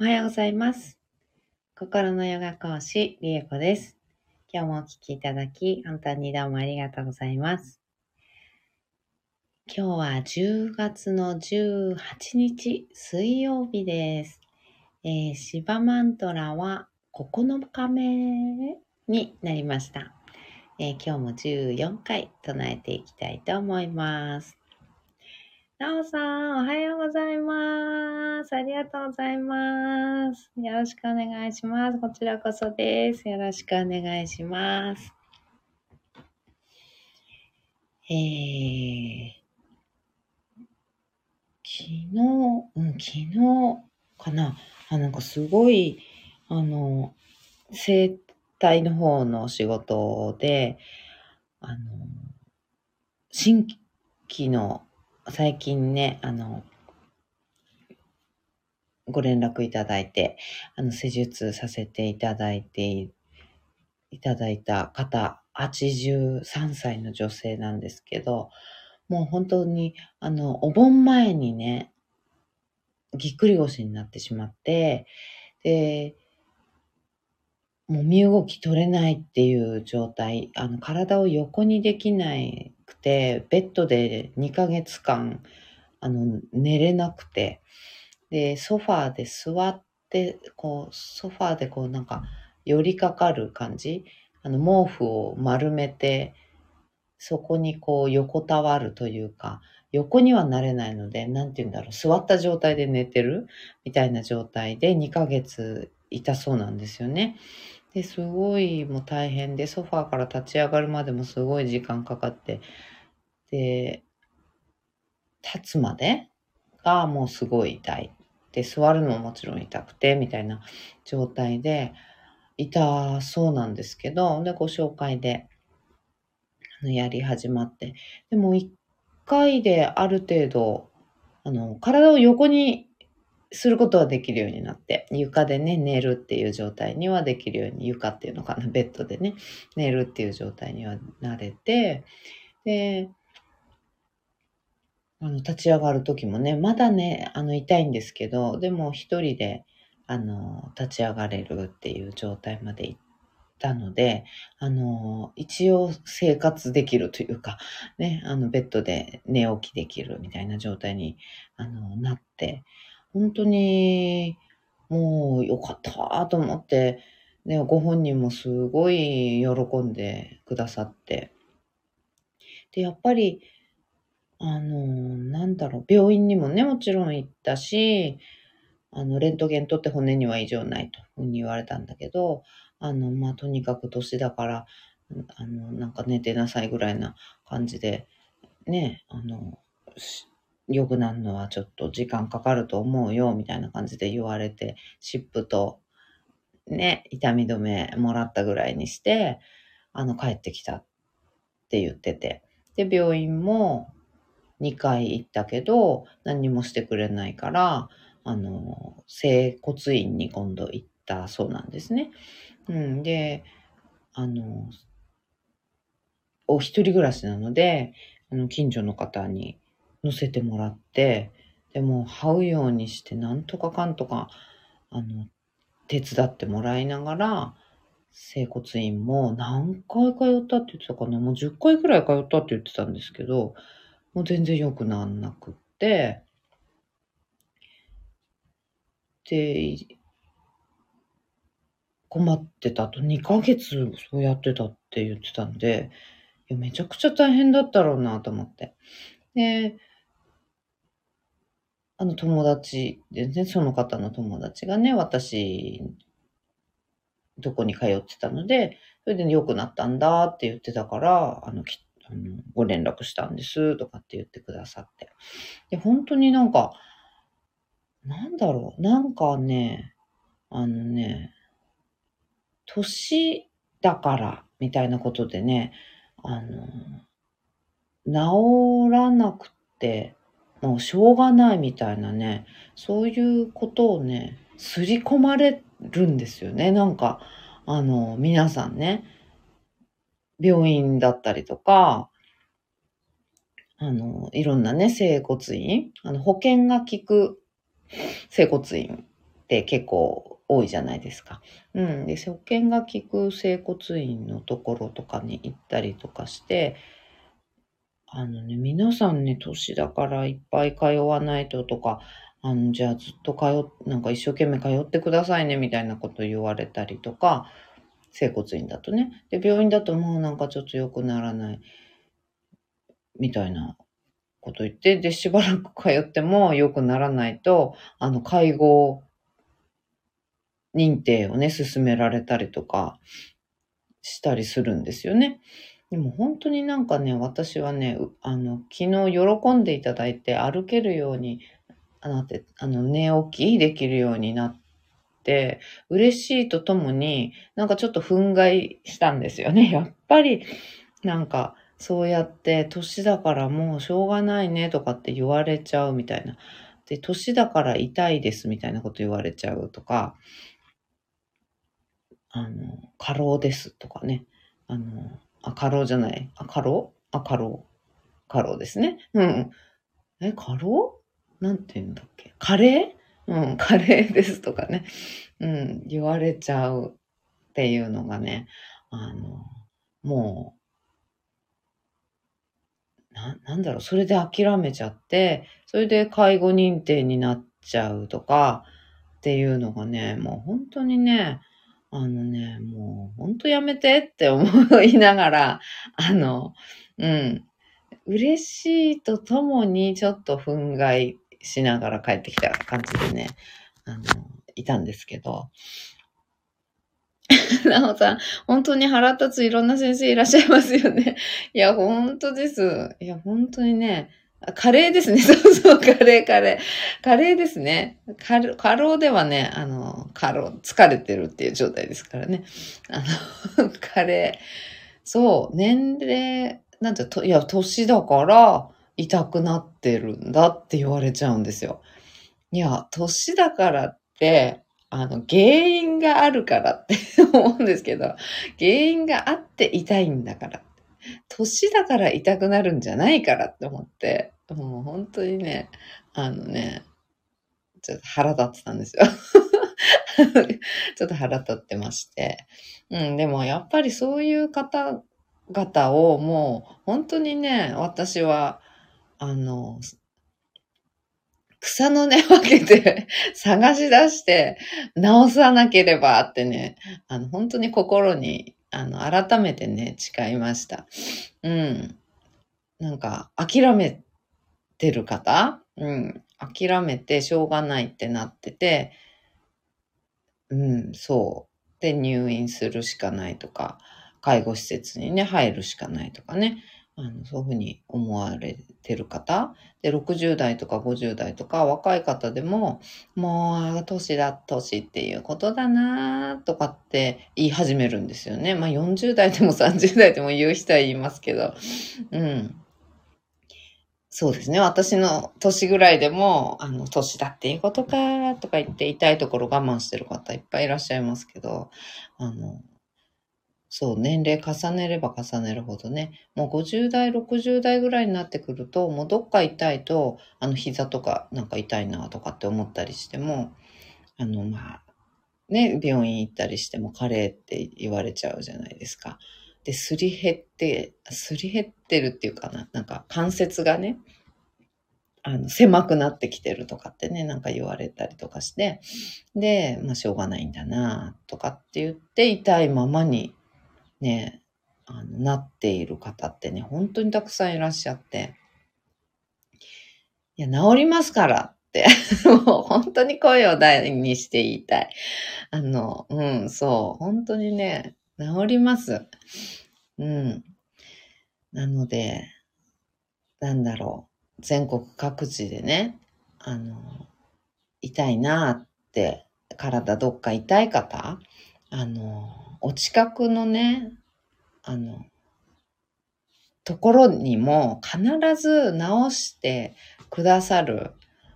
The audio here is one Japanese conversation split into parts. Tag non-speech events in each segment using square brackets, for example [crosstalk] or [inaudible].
おはようございます。心のヨガ講師、リエコです。今日もお聞きいただき、本当にどうもありがとうございます。今日は10月の18日、水曜日です。えー、シバマントラは9日目になりました。えー今日も14回唱えていきたいと思います。なおさん、おはようございます。ありがとうございます。よろしくお願いします。こちらこそです。よろしくお願いします。えー、昨日、うん、昨日かな。あ、なんかすごい、あの、生体の方の仕事で、あの、新規の最近ね、あの、ご連絡いただいて、あの、施術させていただいてい、ただいた方、83歳の女性なんですけど、もう本当に、あの、お盆前にね、ぎっくり腰になってしまって、で、もう身動き取れないっていう状態、あの、体を横にできなくて、ベッドで2ヶ月間、あの、寝れなくて、で、ソファーで座って、こう、ソファーでこうなんか、寄りかかる感じあの、毛布を丸めて、そこにこう横たわるというか、横にはなれないので、なんて言うんだろう、座った状態で寝てる？みたいな状態で2ヶ月いたそうなんですよね。で、すごいもう大変で、ソファーから立ち上がるまでもすごい時間かかって、で、立つまでがもうすごい痛い。で、座るのももちろん痛くて、みたいな状態で、痛そうなんですけど、で、ご紹介で、あのやり始まって、でも一回である程度、あの、体を横にすることはできるようになって、床でね、寝るっていう状態にはできるように、床っていうのかな、ベッドでね、寝るっていう状態にはなれて、で、あの、立ち上がる時もね、まだね、あの、痛いんですけど、でも一人で、あの、立ち上がれるっていう状態まで行ったので、あの、一応生活できるというか、ね、あの、ベッドで寝起きできるみたいな状態に、あの、なって、本当に、もう良かったと思って、ね、ご本人もすごい喜んでくださって。で、やっぱり、あの、なんだろう、病院にもね、もちろん行ったし、あの、レントゲン取って骨には異常ないとふうに言われたんだけど、あの、まあ、とにかく年だから、あの、なんか寝てなさいぐらいな感じで、ね、あの、し良くなるのはちょっと時間かかると思うよ、みたいな感じで言われて、湿布と、ね、痛み止めもらったぐらいにして、あの、帰ってきたって言ってて。で、病院も2回行ったけど、何もしてくれないから、あの、整骨院に今度行ったそうなんですね。うん、で、あの、お一人暮らしなので、あの、近所の方に乗せてもらって、でも、這うようにして、なんとかかんとか、あの、手伝ってもらいながら、整骨院も何回通ったって言ってたかなもう10回くらい通ったって言ってたんですけど、もう全然良くなんなくって、で、困ってたと2ヶ月そうやってたって言ってたんで、いやめちゃくちゃ大変だったろうなと思って。で、あの友達でね、その方の友達がね、私、どこに通ってたので、それで良くなったんだって言ってたから、あの、きあのご連絡したんですとかって言ってくださって。で、本当になんか、なんだろう、なんかね、あのね、年だからみたいなことでね、あの、治らなくて、もうしょうがないみたいなね、そういうことをね、すり込まれるんですよね。なんか、あの、皆さんね、病院だったりとか、あの、いろんなね、整骨院、あの、保険が効く整骨院って結構多いじゃないですか。うん。で、保険が効く整骨院のところとかに行ったりとかして、あのね、皆さんね、年だからいっぱい通わないととか、あの、じゃあずっと通っ、なんか一生懸命通ってくださいねみたいなこと言われたりとか、整骨院だとね。で、病院だともうなんかちょっと良くならないみたいなこと言って、で、しばらく通っても良くならないと、あの、介護認定をね、進められたりとかしたりするんですよね。でも本当になんかね、私はね、あの、昨日喜んでいただいて歩けるようになって、あの、寝起きできるようになって、嬉しいとともに、なんかちょっと憤慨したんですよね。[laughs] やっぱり、なんか、そうやって年だからもうしょうがないねとかって言われちゃうみたいな。で、年だから痛いですみたいなこと言われちゃうとか、あの、過労ですとかね。あの、あ、過労じゃない。あ、過労？あ、過労。過労ですね。うん。え、過労？なんて言うんだっけカレー？うん、カレーですとかね。うん、言われちゃうっていうのがね、あの、もう、な、なんだろう、それで諦めちゃって、それで介護認定になっちゃうとかっていうのがね、もう本当にね、あのね、もう本当やめてって思いながら、あの、うん、嬉しいとともにちょっと憤慨しながら帰ってきた感じでね、あの、いたんですけど。[laughs] なおさん、本当に腹立ついろんな先生いらっしゃいますよね。いや、本当です。いや、本当にね、カレーですね。[laughs] そうそう、カレー、カレー。カレーですね。過労ではね、あの、過労、疲れてるっていう状態ですからね。あの、[laughs] カレー。そう、年齢、なんて、いや、年だから、痛くなってるんだって言われちゃうんですよ。いや、年だからって、あの、原因があるからって [laughs] 思うんですけど、原因があって痛いんだから。年だから痛くなるんじゃないからって思って、もう本当にね、あのね、ちょっと腹立ってたんですよ。[laughs] ちょっと腹立ってまして。うん、でもやっぱりそういう方々をもう本当にね、私はあの、草の根分けて [laughs] 探し出して直さなければってね、あの、本当に心に、あの、改めてね、誓いました。うん。なんか、諦めてる方？うん。諦めてしょうがないってなってて、うん、そう。で、入院するしかないとか、介護施設にね、入るしかないとかね。あのそういうふうに思われてる方で60代とか50代とか若い方でももう年だ年っていうことだなとかって言い始めるんですよね。まあ40代でも [laughs] 30代でも言う人は言いますけど、うん。そうですね。私の年ぐらいでも、あの、年だっていうことか、とか言って痛いところ我慢してる方いっぱいいらっしゃいますけど、あの、そう、年齢重ねれば重ねるほどね、もう50代、60代ぐらいになってくると、もうどっか痛いと、あの膝とかなんか痛いなとかって思ったりしても、あの、まあ、ね、病院行ったりしてもカレーって言われちゃうじゃないですか。で、すり減って、すり減ってるっていうかな、なんか関節がね、あの、狭くなってきてるとかってね、なんか言われたりとかして、で、まあ、しょうがないんだなとかって言って、痛いままにね、あのなっている方ってね、本当にたくさんいらっしゃって、いや、治りますからって、[laughs] もう本当に声を大にして言いたい。あの、うん、そう、本当にね、治ります。うん。なので、なんだろう、全国各地でね、あの、痛いなって、体どっか痛い方、あの、お近くのね、あの、ところにも必ず直してくださる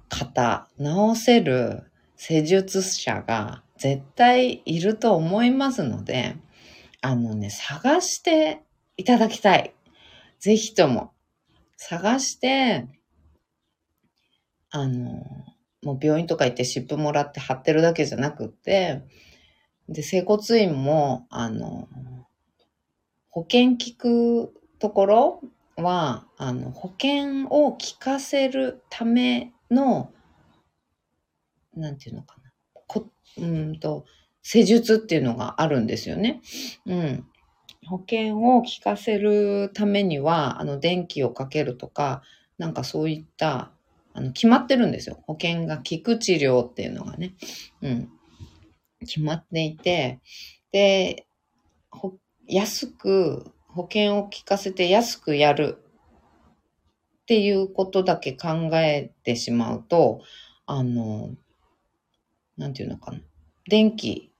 方、直せる施術者が絶対いると思いますので、あのね、探していただきたい。ぜひとも。探して、あの、もう病院とか行って湿布もらって貼ってるだけじゃなくって、で、整骨院も、あの、保険聞くところは、あの、保険を聞かせるための、なんていうのかな。こうんと、施術っていうのがあるんですよね。うん。保険を効かせるためには、あの、電気をかけるとか、なんかそういった、あの、決まってるんですよ。保険が効く治療っていうのがね。うん。決まっていて、で、安く、保険を効かせて安くやるっていうことだけ考えてしまうと、あの、なんていうのかな。電気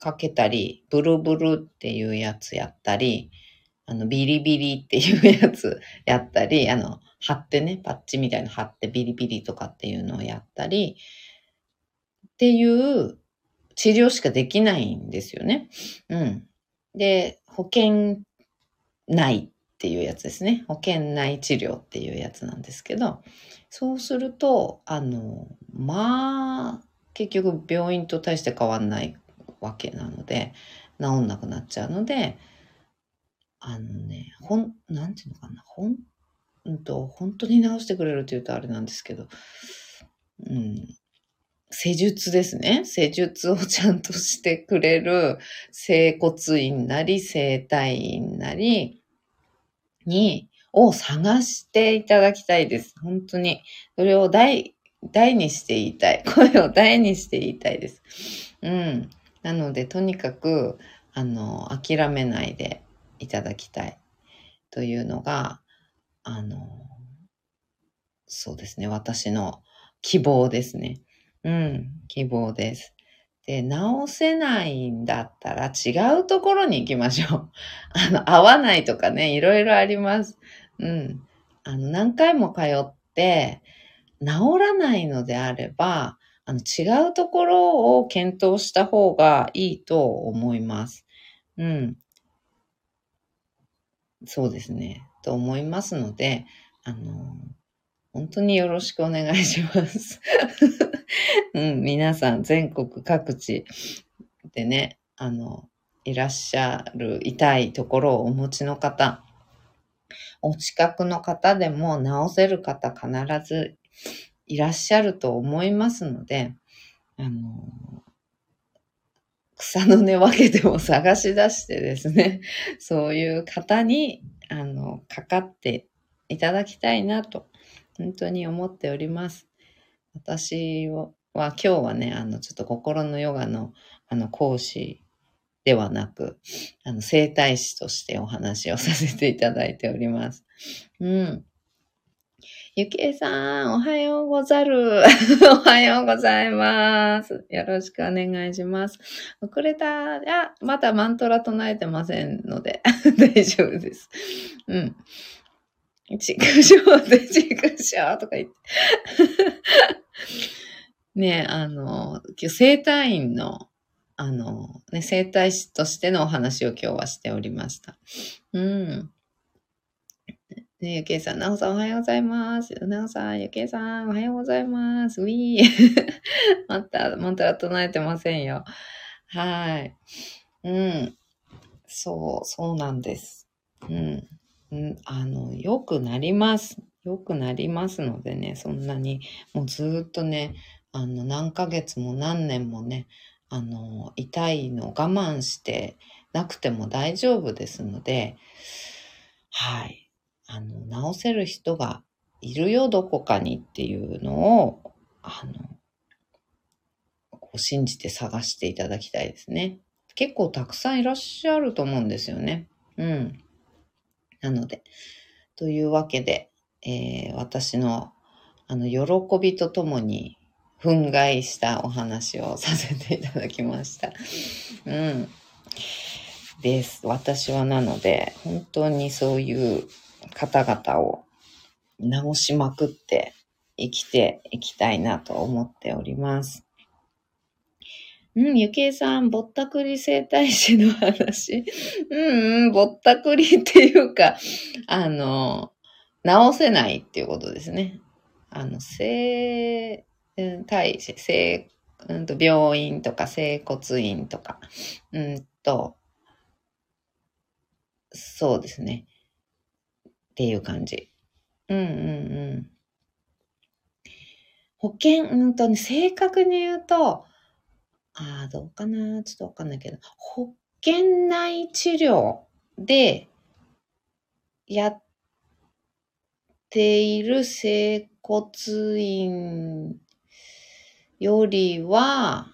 かけたり、ブルブルっていうやつやったり、あの、ビリビリっていうやつ [laughs] やったり、あの、貼ってね、パッチみたいな貼ってビリビリとかっていうのをやったり、っていう治療しかできないんですよね。うん。で、保険内っていうやつですね。保険内治療っていうやつなんですけど、そうすると、あの、まあ、結局病院と大して変わんないわけなので、治んなくなっちゃうので、あのね、ほん、なんていうのかな、ほん、うんと、本当に治してくれるというとあれなんですけど、うん、施術ですね。施術をちゃんとしてくれる整骨院なり整体院なりに、を探していただきたいです。本当に。それを大、大にして言いたい。[laughs] 声を大にして言いたいです。うん。なので、とにかく、あの、諦めないでいただきたいというのが、あの、そうですね。私の希望ですね。うん、希望です。で、直せないんだったら違うところに行きましょう。[laughs] あの、合わないとかね、いろいろあります。うん。あの、何回も通って、治らないのであれば、あの、違うところを検討した方がいいと思います。うん。そうですね。と思いますので、あの、本当によろしくお願いします。[laughs] うん、皆さん全国各地でね、あの、いらっしゃる痛いところをお持ちの方、お近くの方でも治せる方必ずいらっしゃると思いますので、あの、草の根分けても探し出してですね、そういう方に、あの、かかっていただきたいなと本当に思っております。私は今日はね、あの、ちょっと心のヨガの、あの、講師ではなく、あの、生体師としてお話をさせていただいております。うん。ゆきえさん、おはようござる。[laughs] おはようございます。よろしくお願いします。遅れた。いや、まだマントラ唱えてませんので、[laughs] 大丈夫です。うん。ちくしょうでちくしょうとか言って。ねあの、今日生体院の、あの、ね、生体師としてのお話を今日はしておりました。うん。ねゆけいさん、なおさんおはようございます。なおさん、ゆけいさんおはようございます。ウィー。また、また唱えてませんよ。はい。うん。そう、そうなんです。うん。うん、あの、良くなります。良くなりますのでね、そんなに、もうずっとね、あの、何ヶ月も何年もね、あの、痛いの我慢してなくても大丈夫ですので、はい。あの、治せる人がいるよ、どこかにっていうのを、あの、こう信じて探していただきたいですね。結構たくさんいらっしゃると思うんですよね。うん。なので、というわけで、えー、私のあの喜びとともに憤慨したお話をさせていただきました。うん。です。私はなので、本当にそういう方々を直しまくって生きていきたいなと思っております。うん、ゆきえさん、ぼったくり生態師の話。[laughs] うん、うん、ぼったくりっていうか、あの、直せないっていうことですね。あの、生、うん、対、整うんと病院とか整骨院とか、うんと、そうですね。っていう感じ。うんうんうん。保険、うんとね、正確に言うと、ああ、どうかな？ちょっとわかんないけど、保険内治療でやっている整骨院よりは、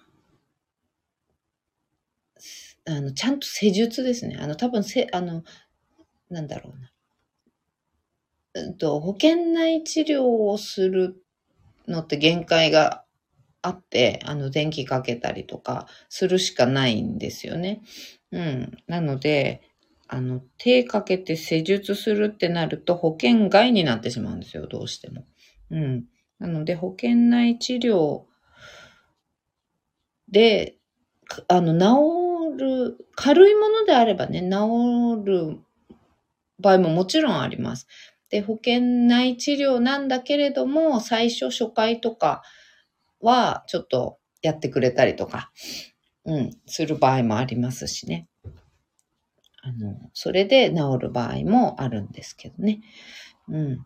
あの、ちゃんと施術ですね。あの、多分せ、あの、なんだろうな。うんと、保険内治療をするのって限界があって、あの、電気かけたりとかするしかないんですよね。うん。なので、あの、手かけて施術するってなると保険外になってしまうんですよ、どうしても。うん。なので、保険内治療で、あの、治る、軽いものであればね、治る場合ももちろんあります。で、保険内治療なんだけれども、最初初回とかはちょっとやってくれたりとか、うん、する場合もありますしね。あの、それで治る場合もあるんですけどね。うん。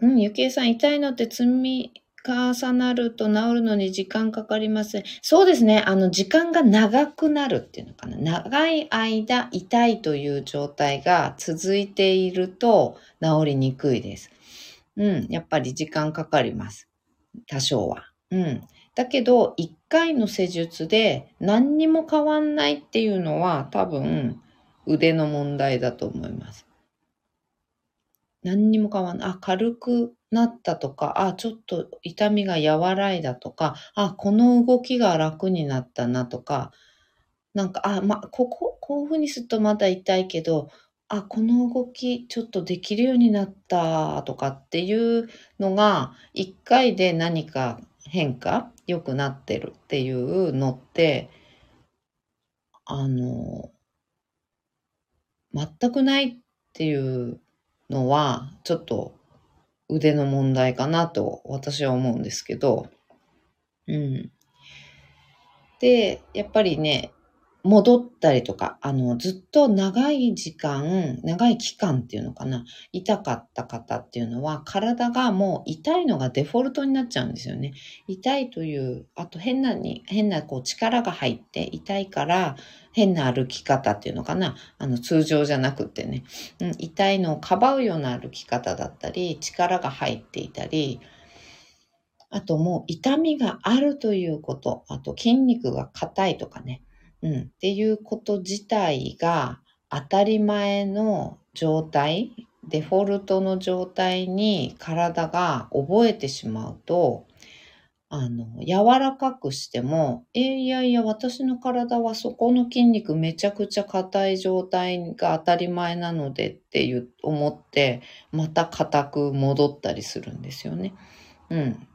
うん、ゆきえさん、痛いのって積み重なると治るのに時間かかりません。そうですね。あの、時間が長くなるっていうのかな。長い間痛いという状態が続いていると治りにくいです。うん、やっぱり時間かかります。多少は。うん。だけど、一回の施術で何にも変わんないっていうのは多分腕の問題だと思います。何にも変わんない。あ、軽くなったとか、あ、ちょっと痛みが和らいだとか、あ、この動きが楽になったなとか、なんか、あ、ま、ここ、こういう風にするとまだ痛いけど、あ、この動きちょっとできるようになったとかっていうのが、一回で何か変化良くなってるっていうのって、あの、全くないっていうのは、ちょっと腕の問題かなと私は思うんですけど、うん。で、やっぱりね、戻ったりとか、あの、ずっと長い時間、長い期間っていうのかな、痛かった方っていうのは、体がもう痛いのがデフォルトになっちゃうんですよね。痛いという、あと変なに、変なこう力が入って痛いから、変な歩き方っていうのかな、あの、通常じゃなくってね、うん、痛いのをかばうような歩き方だったり、力が入っていたり、あともう痛みがあるということ、あと筋肉が硬いとかね、うん、っていうこと自体が当たり前の状態、デフォルトの状態に体が覚えてしまうと、あの、柔らかくしても、えいやいや、私の体はそこの筋肉めちゃくちゃ硬い状態が当たり前なのでっていう思って、また硬く戻ったりするんですよね。うん。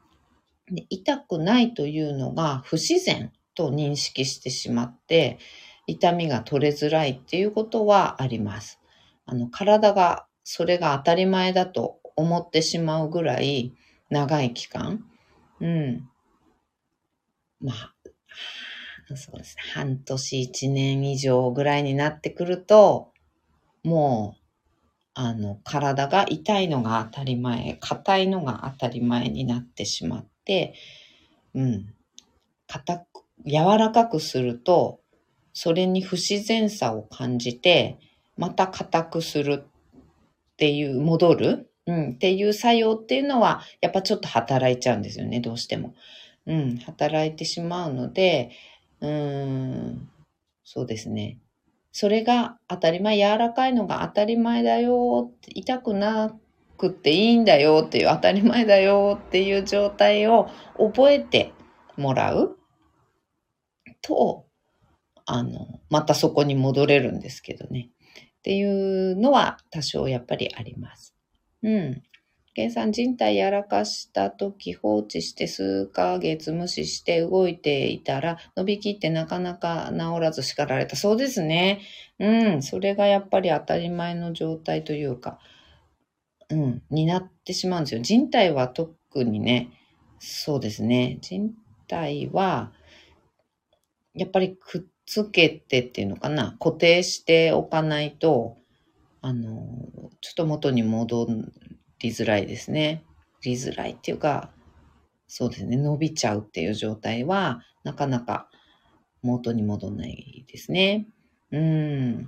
で痛くないというのが不自然と認識してしまって、痛みが取れづらいっていうことはあります。あの、体がそれが当たり前だと思ってしまうぐらい長い期間、うん。まあ、そうですね。半年、一年以上ぐらいになってくると、もう、あの、体が痛いのが当たり前、硬いのが当たり前になってしまって、うん。硬、柔らかくすると、それに不自然さを感じて、また硬くするっていう、戻る、うん、っていう作用っていうのは、やっぱちょっと働いちゃうんですよね、どうしても。うん、働いてしまうので、うん、そうですね。それが当たり前、柔らかいのが当たり前だよ、痛くなくっていいんだよっていう、当たり前だよっていう状態を覚えてもらうと、あの、またそこに戻れるんですけどね。っていうのは多少やっぱりあります。うん。計算人体やらかした時放置して数ヶ月無視して動いていたら伸びきってなかなか治らず叱られた。そうですね。うん。それがやっぱり当たり前の状態というか、うん。になってしまうんですよ。人体は特にね、そうですね、人体は、やっぱりくっつけてっていうのかな、固定しておかないと、あの、ちょっと元に戻りづらいですね。りづらいっていうか、そうですね、伸びちゃうっていう状態は、なかなか元に戻んないですね。うん。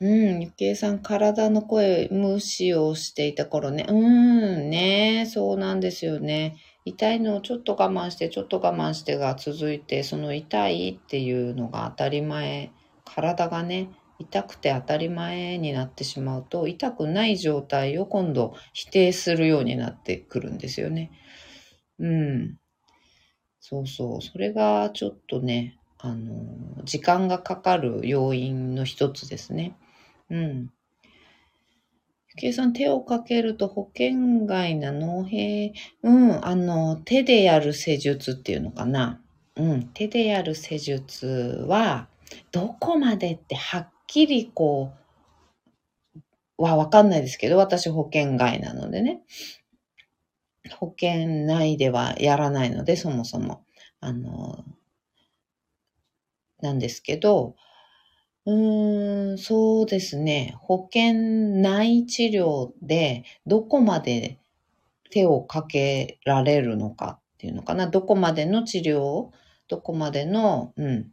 うん、ゆきえさん、体の声、無視をしていた頃ね。うん、ね、そうなんですよね。痛いのをちょっと我慢して、ちょっと我慢してが続いて、その痛いっていうのが当たり前、体がね、痛くて当たり前になってしまうと、痛くない状態を今度否定するようになってくるんですよね。うん。そうそう。それがちょっとね、あの、時間がかかる要因の一つですね。うん。計算手をかけると保険外な脳兵、うん、あの、手でやる施術っていうのかな。うん、手でやる施術は、どこまでってはっきりこう、はわかんないですけど、私保険外なのでね。保険内ではやらないので、そもそも。あの、なんですけど、うーん、そうですね。保険内治療でどこまで手をかけられるのかっていうのかな。どこまでの治療どこまでの、うん、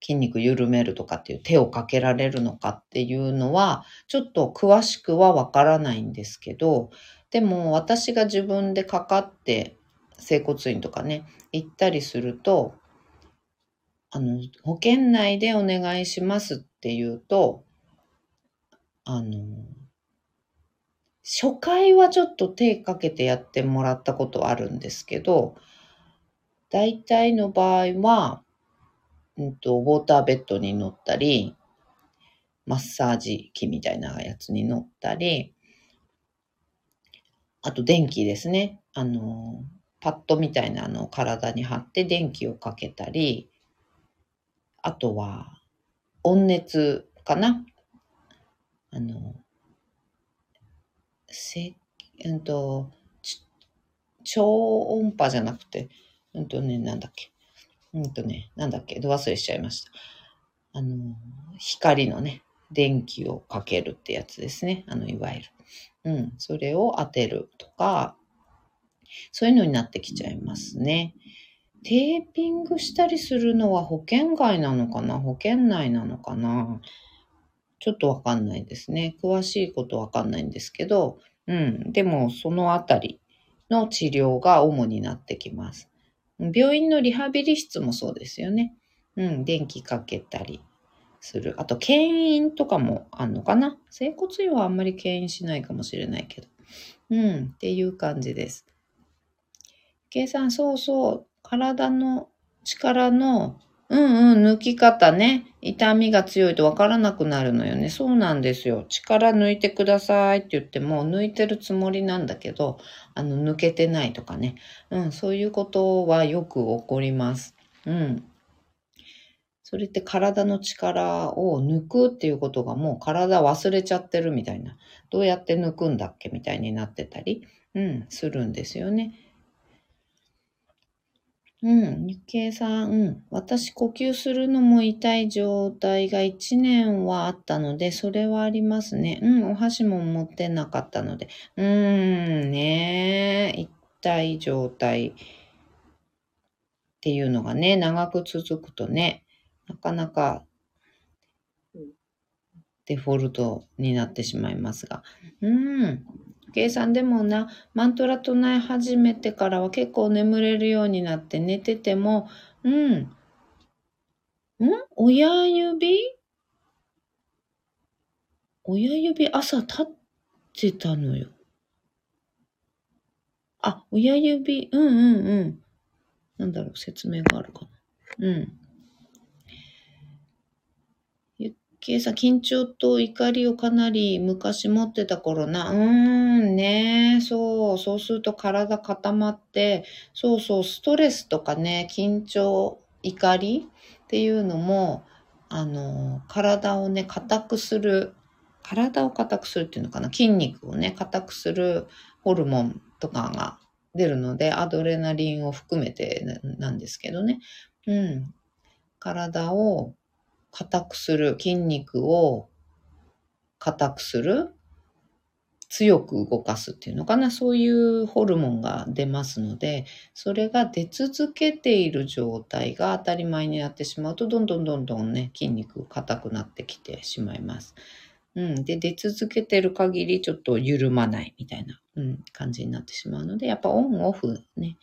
筋肉緩めるとかっていう手をかけられるのかっていうのは、ちょっと詳しくはわからないんですけど、でも私が自分でかかって整骨院とかね、行ったりすると、あの、保険内でお願いしますって言うと、あの、初回はちょっと手かけてやってもらったことあるんですけど、大体の場合は、うんと、ウォーターベッドに乗ったり、マッサージ機みたいなやつに乗ったり、あと電気ですね。あの、パッドみたいなのを体に貼って電気をかけたり、あとは、温熱かな？あの、せ、うんと、超音波じゃなくて、うんとね、なんだっけ？うんとね、なんだっけ、ど忘れしちゃいました。あの、光のね、電気をかけるってやつですね。あの、いわゆる。うん、それを当てるとか、そういうのになってきちゃいますね。テーピングしたりするのは保険外なのかな？保険内なのかな？ちょっとわかんないですね。詳しいことわかんないんですけど、うん。でも、そのあたりの治療が主になってきます。病院のリハビリ室もそうですよね。うん。電気かけたりする。あと、牽引とかもあんのかな？整骨院はあんまり牽引しないかもしれないけど。うん。っていう感じです。計算、そうそう。体の力の、うんうん、抜き方ね。痛みが強いとわからなくなるのよね。そうなんですよ。力抜いてくださいって言っても、抜いてるつもりなんだけど、あの、抜けてないとかね。うん、そういうことはよく起こります。うん。それって体の力を抜くっていうことがもう体忘れちゃってるみたいな。どうやって抜くんだっけみたいになってたり、うん、するんですよね。うん、日経さん、うん。私、呼吸するのも痛い状態が1年はあったので、それはありますね。うん、お箸も持ってなかったので。うーん、ね痛い状態っていうのがね、長く続くとね、なかなかデフォルトになってしまいますが。うん、計算でもな、マントラ唱え始めてからは結構眠れるようになって寝てても、うん。ん？親指？親指朝立ってたのよ。あ、親指、うんうんうん。なんだろう、説明があるかな。うん。ケイさん、緊張と怒りをかなり昔持ってた頃な。うーん、ねそう。そうすると体固まって、そうそう、ストレスとかね、緊張、怒りっていうのも、あの、体をね、硬くする、体を硬くするっていうのかな、筋肉をね、硬くする、ホルモンとかが出るので、アドレナリンを含めてなんですけどね。うん。体を硬くする、筋肉を硬くする、強く動かすっていうのかな、そういうホルモンが出ますので、それが出続けている状態が当たり前になってしまうと、どんどんどんどんね、筋肉硬くなってきてしまいます。うん。で、出続けてる限りちょっと緩まないみたいな、うん、感じになってしまうので、やっぱオンオフね、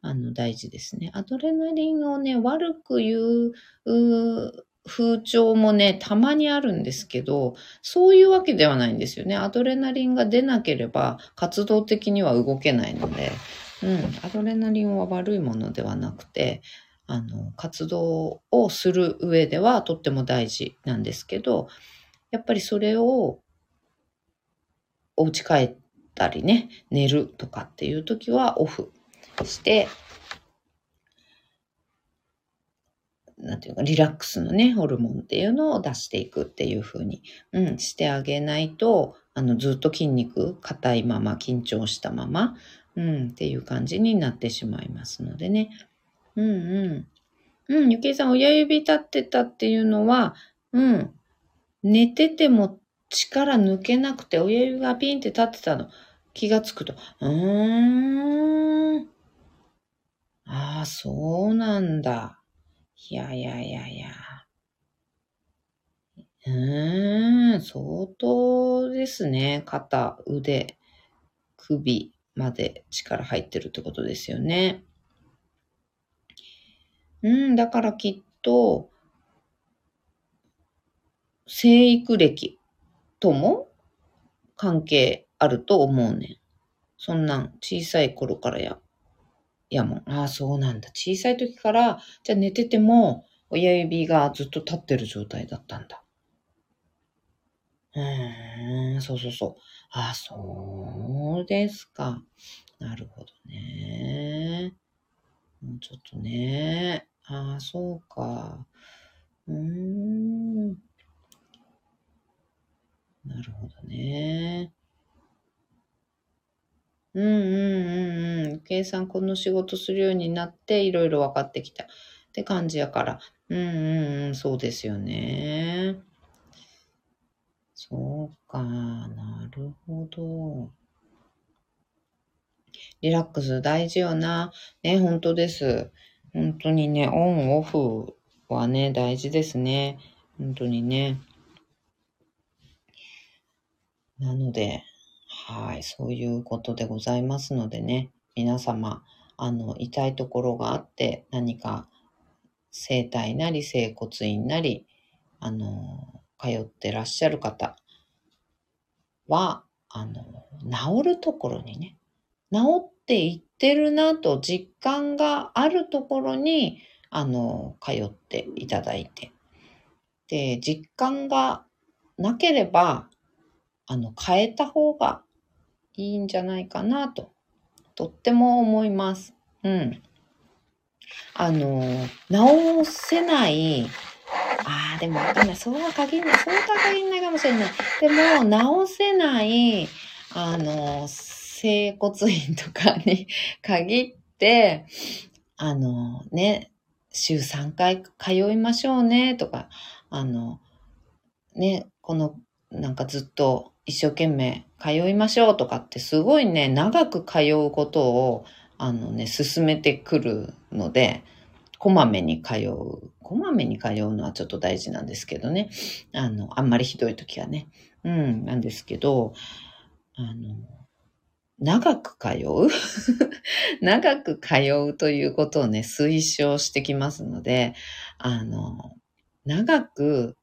あの、大事ですね。アドレナリンをね、悪く言う、う風潮もね、たまにあるんですけど、そういうわけではないんですよね。アドレナリンが出なければ活動的には動けないので、うん、アドレナリンは悪いものではなくて、あの、活動をする上ではとっても大事なんですけど、やっぱりそれをお家帰ったりね、寝るとかっていう時はオフして、なんていうか、リラックスのね、ホルモンっていうのを出していくっていう風に、うん、してあげないと、あの、ずっと筋肉、硬いまま、緊張したまま、うん、っていう感じになってしまいますのでね。うんうん。うん、ゆきえさん、親指立ってたっていうのは、うん、寝てても力抜けなくて、親指がピンって立ってたの。気がつくと、うーん。ああ、そうなんだ。いやいやいやいや。うーん、相当ですね。肩、腕、首まで力入ってるってことですよね。うん、だからきっと、生育歴とも関係あると思うねん。そんなん小さい頃からややもう、ああ、そうなんだ。小さい時から、じゃあ寝てても、親指がずっと立ってる状態だったんだ。うーん、そうそうそう。ああ、そうですか。なるほどね。もうちょっとね。ああ、そうか。うーん。なるほどね。うんうんうんうん。計算この仕事するようになっていろいろ分かってきたって感じやから。うんうんうん、そうですよね。そうか、なるほど。リラックス大事よな。ね、本当です。本当にね、オンオフはね、大事ですね。本当にね。なので、はい、そういうことでございますのでね、皆様、あの、痛いところがあって、何か、整体なり、整骨院なり、あの、通ってらっしゃる方は、あの、治るところにね、治っていってるなと実感があるところに、あの、通っていただいて。で、実感がなければ、あの、変えた方がいいんじゃないかなと、とっても思います。うん。あの、直せない、ああ、でもわかんない。そうは限らない。そうとは限らないかもしれない。でも、直せない、あの、整骨院とかに [laughs] 限って、あのね、週3回通いましょうねとか、あの、ね、このなんかずっと一生懸命通いましょうとかってすごいね、長く通うことを、あのね、進めてくるので、こまめに通う。こまめに通うのはちょっと大事なんですけどね。あの、あんまりひどい時はね。うん、なんですけど、あの、長く通う？[laughs] 長く通うということをね、推奨してきますので、あの、長く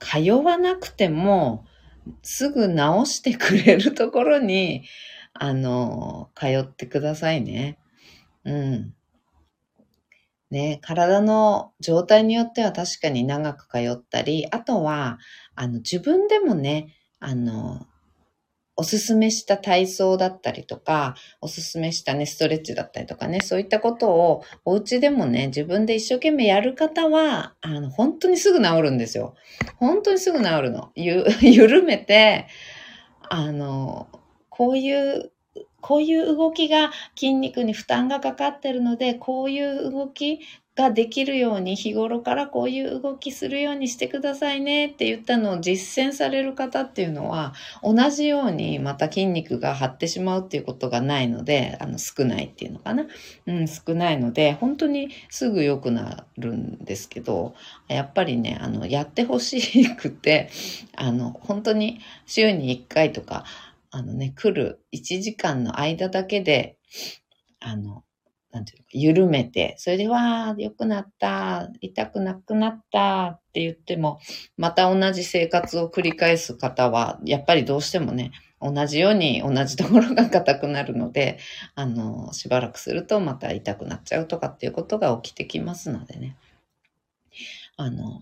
通わなくても、すぐ直してくれるところに、あの、通ってくださいね。うん。ね、体の状態によっては確かに長く通ったり、あとは、あの、自分でもね、あの、おすすめした体操だったりとか、おすすめしたね、ストレッチだったりとかね、そういったことをお家でもね、自分で一生懸命やる方は、あの、本当にすぐ治るんですよ。本当にすぐ治るの。ゆ、[laughs] 緩めて、あの、こういうこういう動きが筋肉に負担がかかってるので、こういう動きができるように日頃からこういう動きするようにしてくださいねって言ったのを実践される方っていうのは同じようにまた筋肉が張ってしまうっていうことがないのであの少ないっていうのかな、うん、少ないので本当にすぐ良くなるんですけどやっぱりねあのやってほしくて [laughs] あの本当に週に1回とかあのね来る1時間の間だけであのなんていうか、緩めて、それで、わー、良くなった、痛くなくなったって言っても、また同じ生活を繰り返す方は、やっぱりどうしてもね、同じように同じところが硬くなるので、あの、しばらくするとまた痛くなっちゃうとかっていうことが起きてきますのでね。あの、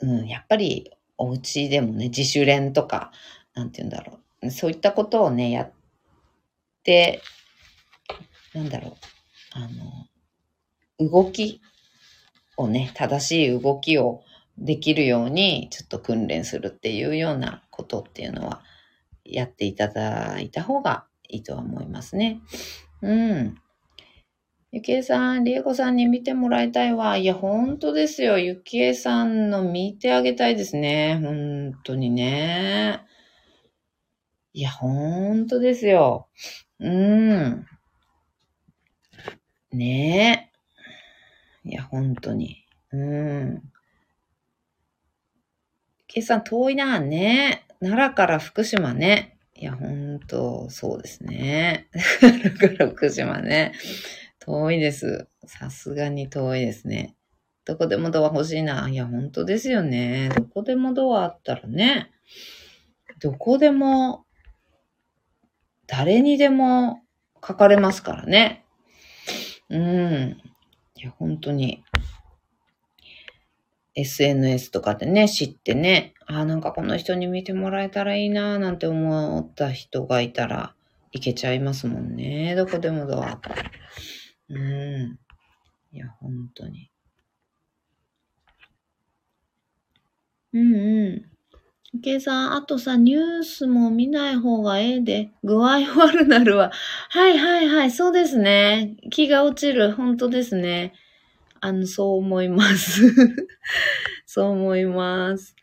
うん、やっぱりお家でもね、自主練とか、なんて言うんだろう。そういったことをね、やって、なんだろう。あの、動きをね、正しい動きをできるようにちょっと訓練するっていうようなことっていうのはやっていただいた方がいいとは思いますね。うん。ゆきえさん、りえこさんに見てもらいたいわ。いや、ほんとですよ。ゆきえさんの見てあげたいですね。ほんとにね。いや、ほんとですよ。うん。ねえ。いや、本当に。うん。計算遠いな、ね。奈良から福島ね。いや、ほんと、そうですね。奈良から福島ね。遠いです。さすがに遠いですね。どこでもドア欲しいな。いや、ほんとですよね。どこでもドアあったらね。どこでも、誰にでも書かれますからね。うん。いや、本当に。SNS とかでね、知ってね、ああ、なんかこの人に見てもらえたらいいななんて思った人がいたら、いけちゃいますもんね。どこでもドア。うん。いや、本当に。うんうん。けさん、あとさ、ニュースも見ない方がええで、具合悪なるわ。はいはいはい、そうですね。気が落ちる。本当ですね。あの、そう思います。[laughs] そう思います。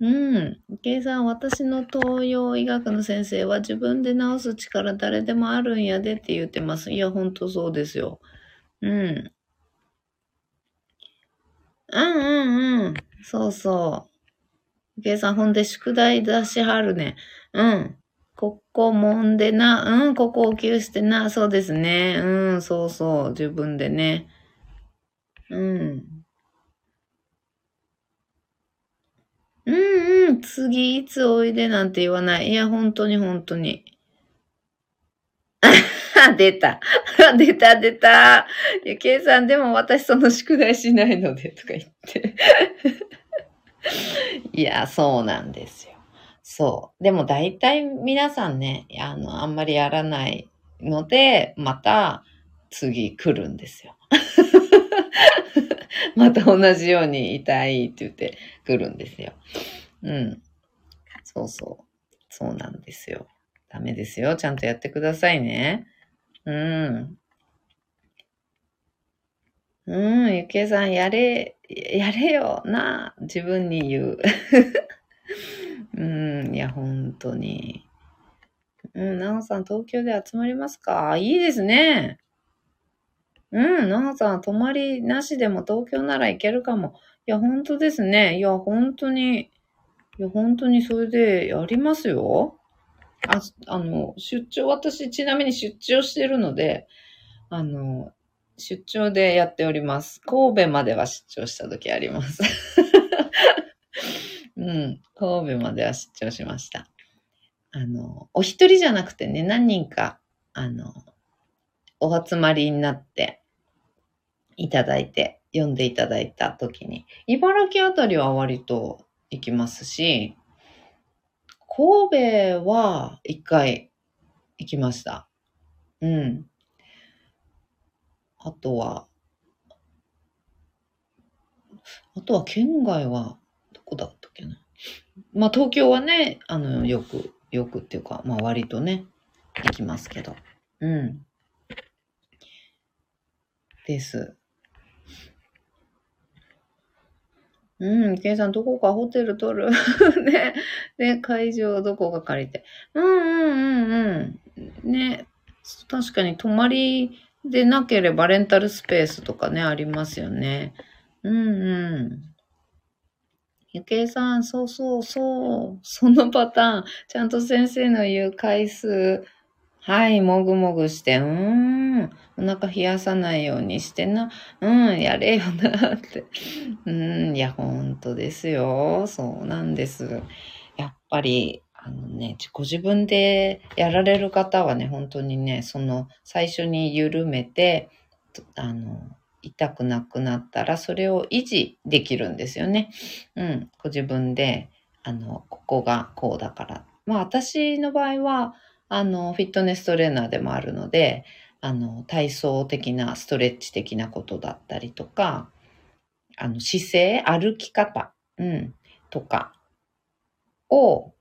うん。けいさん、私の東洋医学の先生は自分で治す力誰でもあるんやでって言ってます。いや、ほんとそうですよ。うん。うんうんうん。そうそう。計算ほんで宿題出しはるね。うん。ここもんでな。うん、ここを急してな。そうですね。うん、そうそう。自分でね。うん。うんうん。次いつおいでなんて言わない。いや、本当に本当に。[laughs] [laughs] 出た。出た、出た。ゆけいさん、でも私その宿題しないので、とか言って。[laughs] いや、そうなんですよ。そう。でも大体皆さんね、あの、あんまりやらないので、また次来るんですよ。[laughs] また同じように痛いって言って来るんですよ。うん。そうそう。そうなんですよ。ダメですよ。ちゃんとやってくださいね。うん。うん、ゆきえさん、やれ、やれよな、自分に言う。[laughs] うん、いや、本当に。うん、なおさん、東京で集まりますか？いいですね。うん、なおさん、泊まりなしでも東京なら行けるかも。いや、本当ですね。いや、本当に、いや、本当にそれでやりますよ。あ、あの、出張、私、ちなみに出張してるので、あの、出張でやっております。神戸までは出張した時あります。[laughs] うん、神戸までは出張しました。あの、お一人じゃなくてね、何人か、あの、お集まりになっていただいて、読んでいただいた時に、茨城あたりは割と行きますし、神戸は一回行きました。うん。あとは、あとは県外は、どこだったっけな。まあ東京はね、あの、よく、よくっていうか、まあ割とね、行きますけど。うん。です。うん、ケイさん、どこかホテル取る？[laughs] ね。で、会場どこか借りて。うんうんうんうん。ね。確かに泊まりでなければレンタルスペースとかね、ありますよね。うんうん。ゆけいさん、そうそうそう。そのパターン。ちゃんと先生の言う回数。はい、もぐもぐして、うーん。お腹冷やさないようにしてな。うん、やれよなって。うん、いや、ほんとですよ。そうなんです。やっぱり、あのね、ご自分でやられる方はね、本当にね、その最初に緩めて、あの、痛くなくなったら、それを維持できるんですよね。うん。ご自分で、あの、ここがこうだから。まあ、私の場合は、あの、フィットネストレーナーでもあるので、あの、体操的な、ストレッチ的なことだったりとか、あの、姿勢、歩き方、うん、とかを、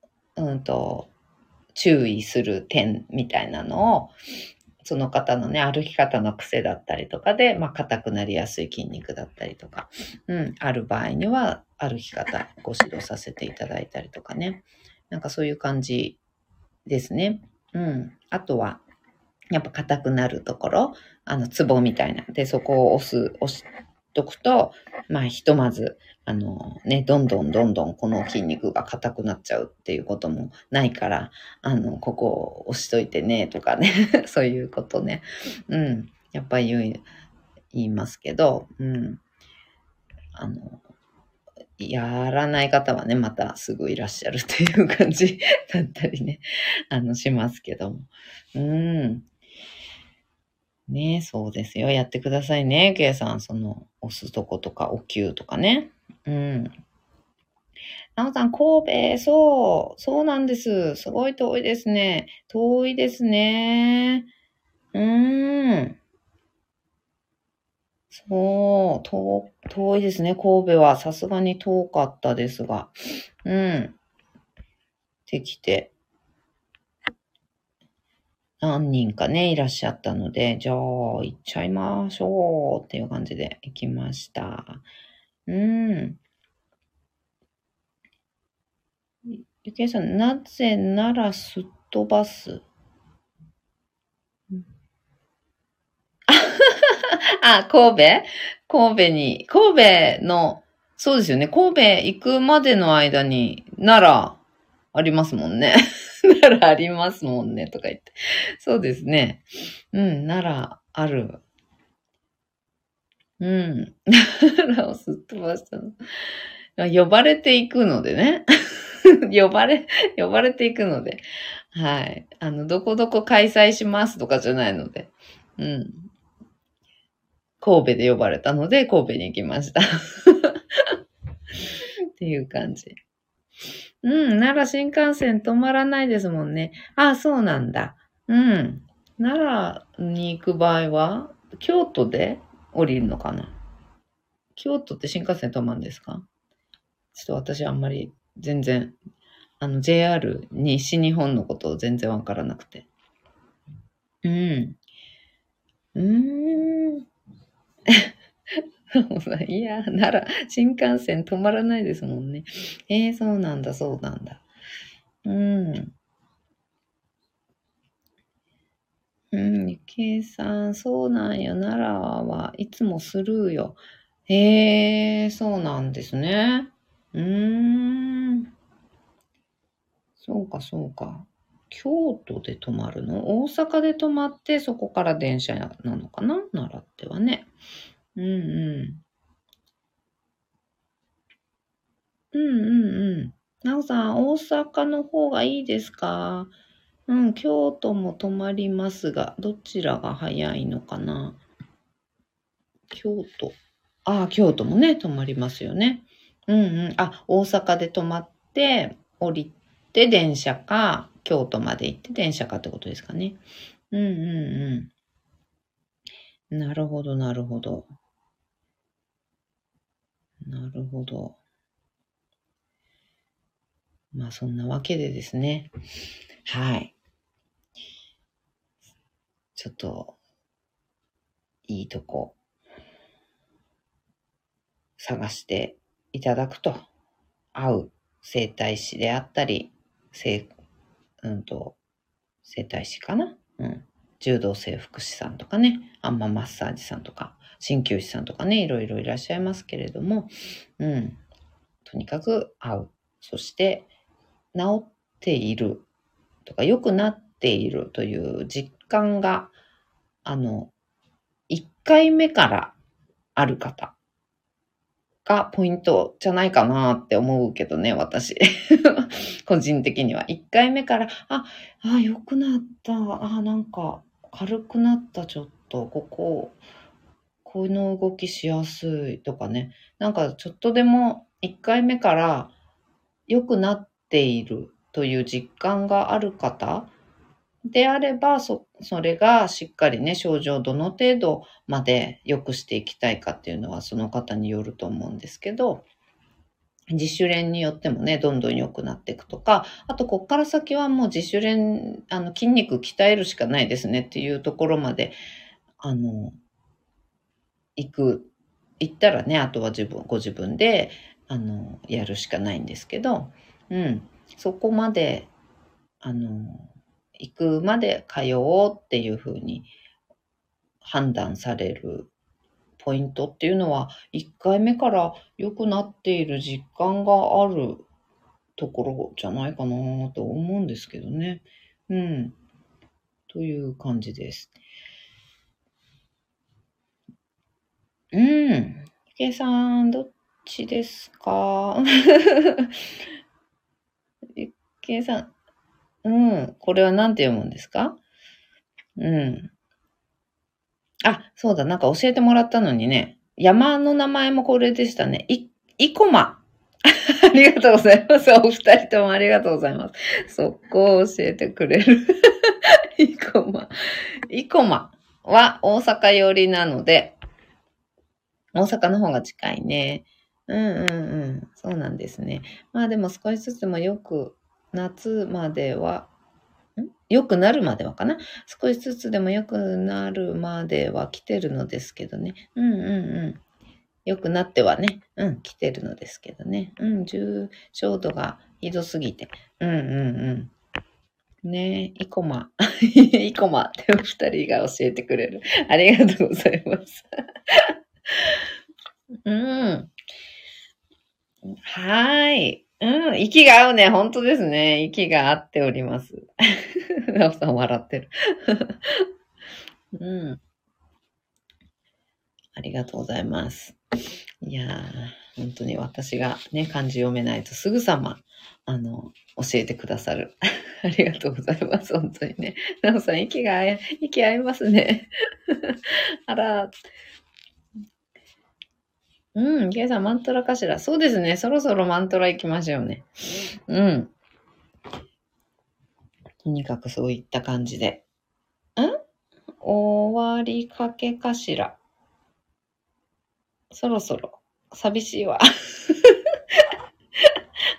うんと、注意する点みたいなのを、その方のね、歩き方の癖だったりとかで、まあ、硬くなりやすい筋肉だったりとか、うん、ある場合には、歩き方、ご指導させていただいたりとかね。なんかそういう感じですね。うん。あとは、やっぱ硬くなるところ、あの、ツボみたいな。で、そこを押す、押しとくと、まあ、ひとまず、あの、ね、どんどんどんどんこの筋肉が硬くなっちゃうっていうこともないから、あの、ここを押しといてね、とかね、[laughs] そういうことね。うん。やっぱり言い、言いますけど、うん。あの、やらない方はね、またすぐいらっしゃるっていう感じだったりね、あの、しますけども。うん。ねそうですよ。やってくださいね、ケイさん。その、押すとことか、お灸とかね。うん。なおさん、神戸、そう、そうなんです。すごい遠いですね。遠いですね。うーん。そう、遠、遠いですね、神戸は。さすがに遠かったですが。うん。できて。何人かね、いらっしゃったので、じゃあ、行っちゃいましょうっていう感じで行きました。うん。ゆけいさん、なぜならすっ飛ばす？あ、神戸？神戸に、神戸の、そうですよね。神戸行くまでの間に、奈良、ありますもんね。[laughs] 奈良ありますもんね、とか言って。そうですね。うん、奈良ある。うん。奈良をすっ飛ばしたの。呼ばれていくのでね。[laughs] 呼ばれ、呼ばれていくので。はい。あの、どこどこ開催しますとかじゃないので。うん。神戸で呼ばれたので、神戸に行きました。[laughs] っていう感じ。うん、奈良新幹線止まらないですもんね。あ、そうなんだ。うん。奈良に行く場合は、京都で降りるのかな？京都って新幹線止まるんですか？ちょっと私あんまり全然、あの JR 西日本のことを全然わからなくて。うん。うーん。[laughs] いや、なら、新幹線止まらないですもんね。えー、そうなんだ、そうなんだ。うん。うん、ゆけさん、そうなんよ。奈良はいつもスルーよ。へえ、そうなんですね。うーん。そうか、そうか。京都で泊まるの？大阪で泊まって、そこから電車なのかな？奈良ってはね。うんうん。うんうんうん。なおさん、大阪の方がいいですか？うん、京都も泊まりますが、どちらが早いのかな？京都。ああ、京都もね、泊まりますよね。うんうん。あ、大阪で泊まって、降りて電車か、京都まで行って電車かってことですかね。うんうんうん。なるほど、なるほど。なるほど。まあそんなわけでですね。はい。ちょっと、いいとこ、探していただくと、合う整体師であったり、整、うんと、整体師かな？うん。柔道整復師さんとかね、あんまマッサージさんとか、鍼灸師さんとかね、いろいろいらっしゃいますけれども、うん。とにかく合う。そして、治っているとか、良くなっているという実感が、あの、1回目からある方がポイントじゃないかなって思うけどね、私。[laughs] 個人的には。1回目から、あ、あ、良くなった。あ、なんか軽くなった、ちょっと。ここ、この動きしやすいとかね。なんかちょっとでも1回目から良くなっているという実感がある方であれば、そ、それがしっかりね、症状どの程度まで良くしていきたいかっていうのはその方によると思うんですけど、自主練によってもね、どんどん良くなっていくとか、あと、こっから先はもう自主練、あの、筋肉鍛えるしかないですねっていうところまで、あの、行く、行ったらね、あとは自分、ご自分で、あの、やるしかないんですけど、うん、そこまで、あの、行くまで通おうっていうふうに判断されるポイントっていうのは、1回目から良くなっている実感があるところじゃないかなと思うんですけどね。うん。という感じです。うん。ゆけさん、どっちですか？[laughs] ゆけさん、うん。これは何て読むんですか？うん。あ、そうだ。なんか教えてもらったのにね。山の名前もこれでしたね。い、イコマ。[laughs] ありがとうございます。お二人ともありがとうございます。そこを教えてくれる。イコマ。イコマは大阪寄りなので、大阪の方が近いね。うんうんうん。そうなんですね。まあでも少しずつもよく夏までは、ん？良くなるまではかな？少しずつでも良くなるまでは来てるのですけどね。うんうんうん。良くなってはね、うん、来てるのですけどね。うん、重症度がひどすぎて。うんうんうん。ねえ、イコマ。イコマってお二人が教えてくれる。ありがとうございます。うん。はい。うん、息が合うね。本当ですね。息が合っております。[laughs] なおさん笑ってる。うん。ありがとうございます。いやー、本当に私がね、漢字読めないとすぐさま、あの、教えてくださる。[laughs] ありがとうございます。本当にね。なおさん、息が合い、息合いますね。[laughs] あら、うん、ケイさん、マントラかしら。そうですね。そろそろマントラ行きましょうね。うん。とにかくそういった感じで。ん終わりかけかしら。そろそろ。寂しいわ。[laughs]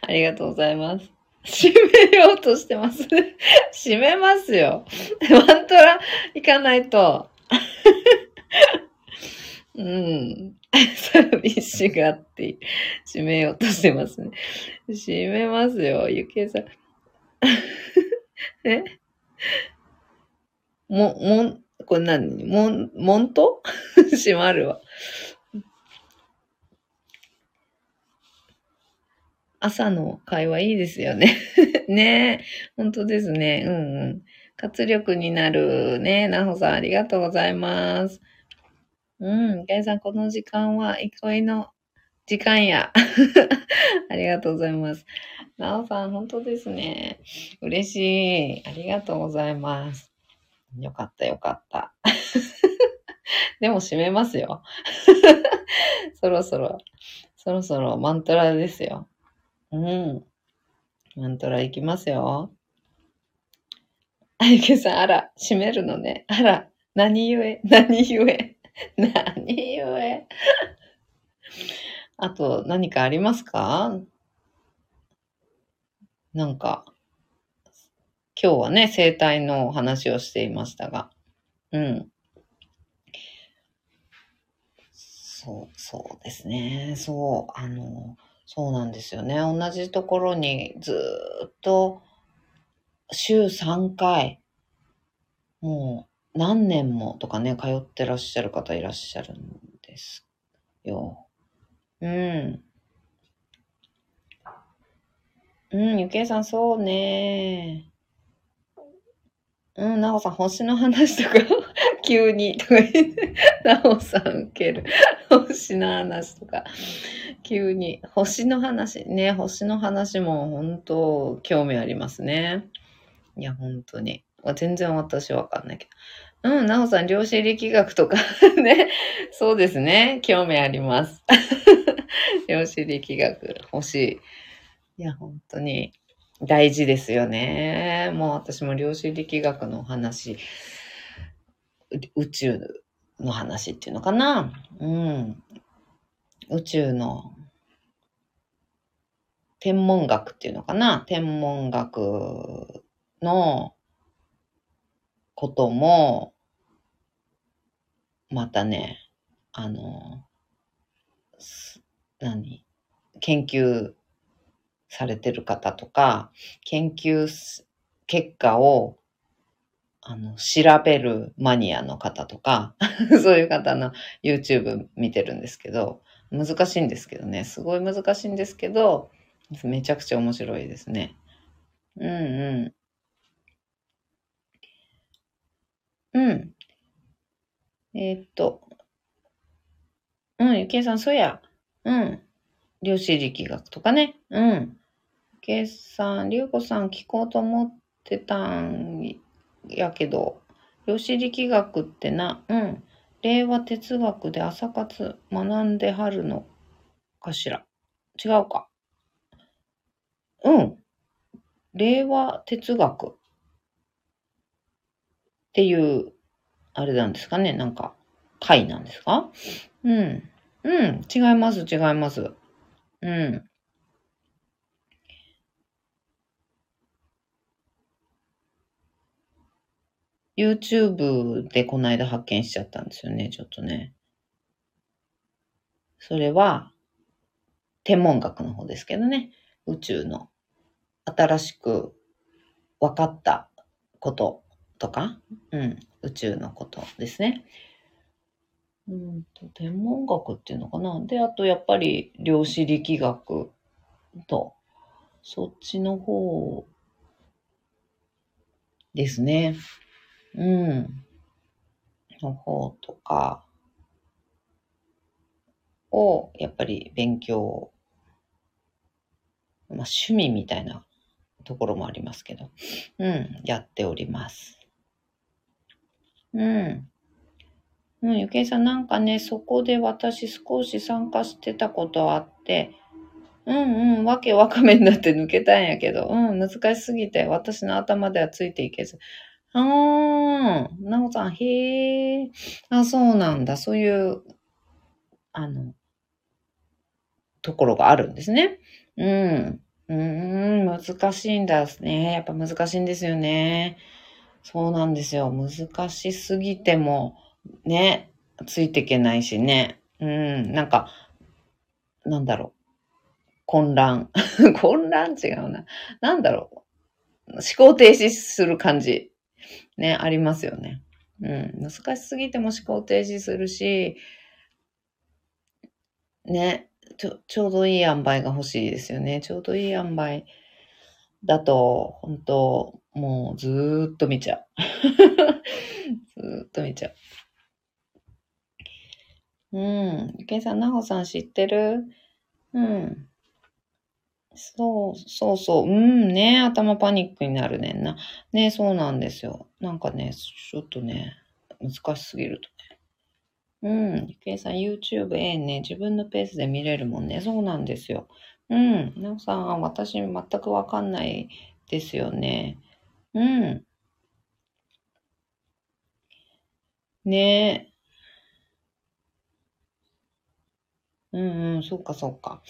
ありがとうございます。閉めようとしてます。閉めますよ。マントラ行かないと。うん。寂しがって、閉めようとしてますね。閉めますよ、ゆけいさん。え？も、もん、これ何？もん、もんと？[laughs] 閉まるわ。朝の会話いいですよね。[laughs] ねえ、本当ですね。うんうん。活力になるね。なほさん、ありがとうございます。うん、ガイさん、この時間は憩いの時間や。[laughs] ありがとうございます。なおさん、本当ですね。嬉しい。ありがとうございます。よかった、よかった。[laughs] でも閉めますよ。[laughs] そろそろ、そろそろマントラですよ。うん。マントラ行きますよ。あゆけさん、あら、閉めるのね。あら、何故？何故？[laughs] 何故あと何かありますか？なんか、今日はね、生態のお話をしていましたが。うん。そう、そうですね。そう、あの、そうなんですよね。同じところにずっと週3回、もう何年もとかね、通ってらっしゃる方いらっしゃるんですよ。うん。うん、ゆけいさん、そうね。うん、なおさん、星の話とか [laughs] 急に、とか言って、なおさん、受ける。星の話とか、急に。星の話、ね、星の話も本当、興味ありますね。いや、本当に。全然私わかんないけど。うん、なおさん、量子力学とか [laughs] ね。そうですね。興味あります。[laughs] 量子力学、星。いや、本当に大事ですよね。もう私も量子力学の話、宇宙の話っていうのかな。うん。宇宙の天文学っていうのかな。天文学のことも、またね、あの、何？研究されてる方とか、研究結果をあの、調べるマニアの方とか、[laughs] そういう方の YouTube 見てるんですけど、難しいんですけどね、すごい難しいんですけど、めちゃくちゃ面白いですね。うんうん。うん。えー、っと、うん、ゆきえさん、そうや。うん。量子力学とかね。うん。ゆけいさん、りゅうこさん聞こうと思ってたんやけど、量子力学ってな、うん。令和哲学で朝活学んではるのかしら。違うか。うん。令和哲学っていう、あれなんですかね。なんか、会なんですか？うん。うん。違います、違います。うん。YouTube でこの間発見しちゃったんですよね、ちょっとね。それは、天文学の方ですけどね。宇宙の新しく分かったこととか、うん、宇宙のことですね。うんと、天文学っていうのかな？で、あとやっぱり量子力学と、そっちの方ですね。うん。の方とかを、やっぱり勉強、まあ趣味みたいなところもありますけど、うん、やっております。うん。うん、ゆけいさんなんかね、そこで私少し参加してたことあって、うんうん、わけわかめになって抜けたんやけど、うん、難しすぎて私の頭ではついていけず、ああ、なおさん、へえ。あ、そうなんだ。そういう、あの、ところがあるんですね。うん。うん、難しいんだすね。やっぱ難しいんですよね。そうなんですよ。難しすぎても、ね、ついていけないしね。うん、なんか、なんだろう。混乱。[laughs] 混乱違うな。なんだろう。思考停止する感じ。ね、ありますよね。うん。難しすぎても思考停止するし、ね、ちょ、ちょうどいい塩梅が欲しいですよね。ちょうどいい塩梅だと、本当もうずーっと見ちゃう。[laughs] ずーっと見ちゃう。うん。ゆけいさん、なほさん知ってる？うん。そう、そうそう。うんね。頭パニックになるねんな。ね、そうなんですよ。なんかね、ちょっとね、難しすぎるとね。うん。ゆけいさん、YouTube ええね。自分のペースで見れるもんね。そうなんですよ。うん。なおさん、私全くわかんないですよね。うん。ねえ。うんうん、そうかそうか。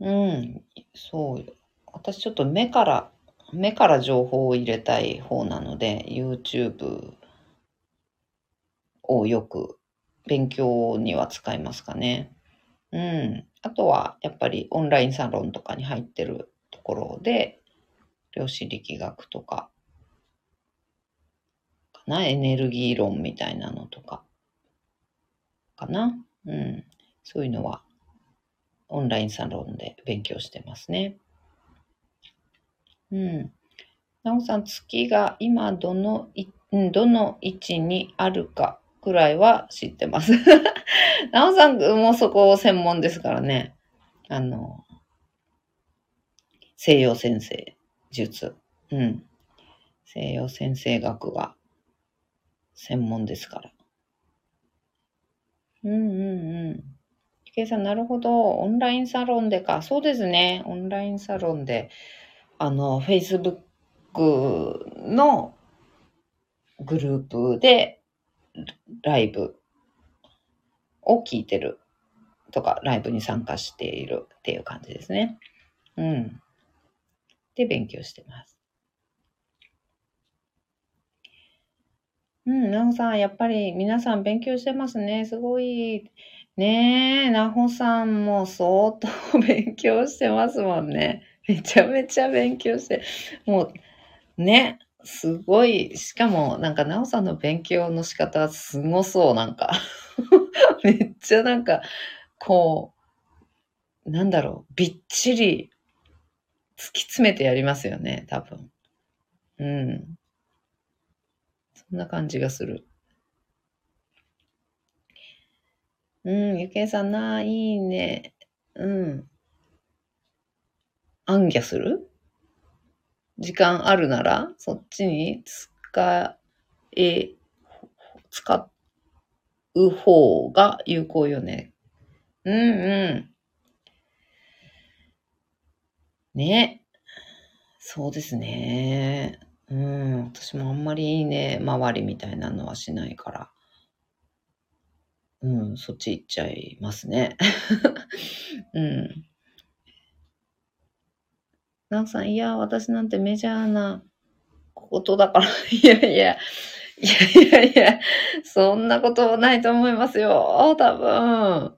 うん、そうよ。私ちょっと目から、目から情報を入れたい方なので、YouTube をよく勉強には使いますかね。うん。あとは、やっぱりオンラインサロンとかに入ってるところで、量子力学と、かな、エネルギー論みたいなのとか、かな？うん。そういうのは、オンラインサロンで勉強してますね。うん。なおさん、月が今どのい、どの位置にあるかくらいは知ってます。[laughs] なおさんもそこ専門ですからね。あの、西洋先生術。うん。西洋先生学が専門ですから。うんうんうん。ゆけさん、なるほど。オンラインサロンでか。そうですね。オンラインサロンで、あの、Facebook のグループでライブを聞いてるとか、ライブに参加しているっていう感じですね。うん。で、勉強してます。うん、なほさん、やっぱり皆さん勉強してますね。すごい。ねえ、なほさんも相当勉強してますもんね。めちゃめちゃ勉強して。もう、ね、すごい。しかも、なんか、なおさんの勉強の仕方すごそう、なんか。[laughs] めっちゃなんか、こう、なんだろう、びっちり突き詰めてやりますよね、多分。うん。そんな感じがする。うん、ゆけいさんな、いいね。うん。暗記する？時間あるなら、そっちに使え、使う方が有効よね。うんうん。ね。そうですね。うん。私もあんまりいいね、周りみたいなのはしないから。うん、そっち行っちゃいますね。[laughs] うん。なおさん、いや、私なんてメジャーなことだから、[laughs] いやいや、いやいやいや、そんなことないと思いますよ。多分。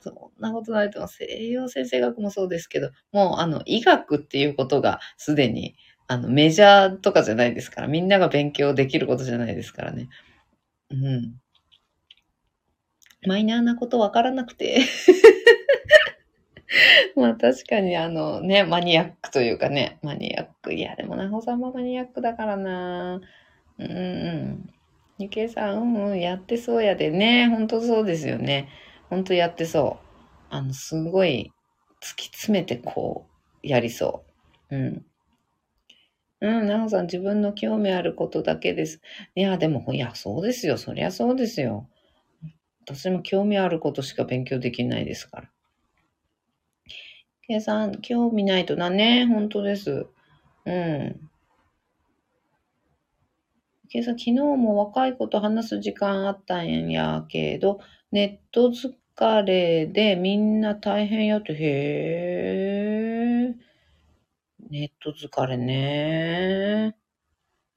そんなことないと思う。西洋先生学もそうですけど、もうあの、医学っていうことがすでに、あの、メジャーとかじゃないですから、みんなが勉強できることじゃないですからね。うん。マイナーなことわからなくて [laughs] まあ確かにあのね、マニアックというかね、マニアック。いや、でもなほさんもマニアックだからな。うんうん。ゆけいさん、うんうん、やってそうやでね。ほんとそうですよね。ほんとやってそう。あの、すごい突き詰めてこう、やりそう。うん。うん、なほさん、自分の興味あることだけです。いや、でも、いや、そうですよ。そりゃそうですよ。私も興味あることしか勉強できないですから。計算、興味ないとだね。本当です。うん。計算、昨日も若い子と話す時間あったんやけど、ネット疲れでみんな大変やと、へえ。ネット疲れね。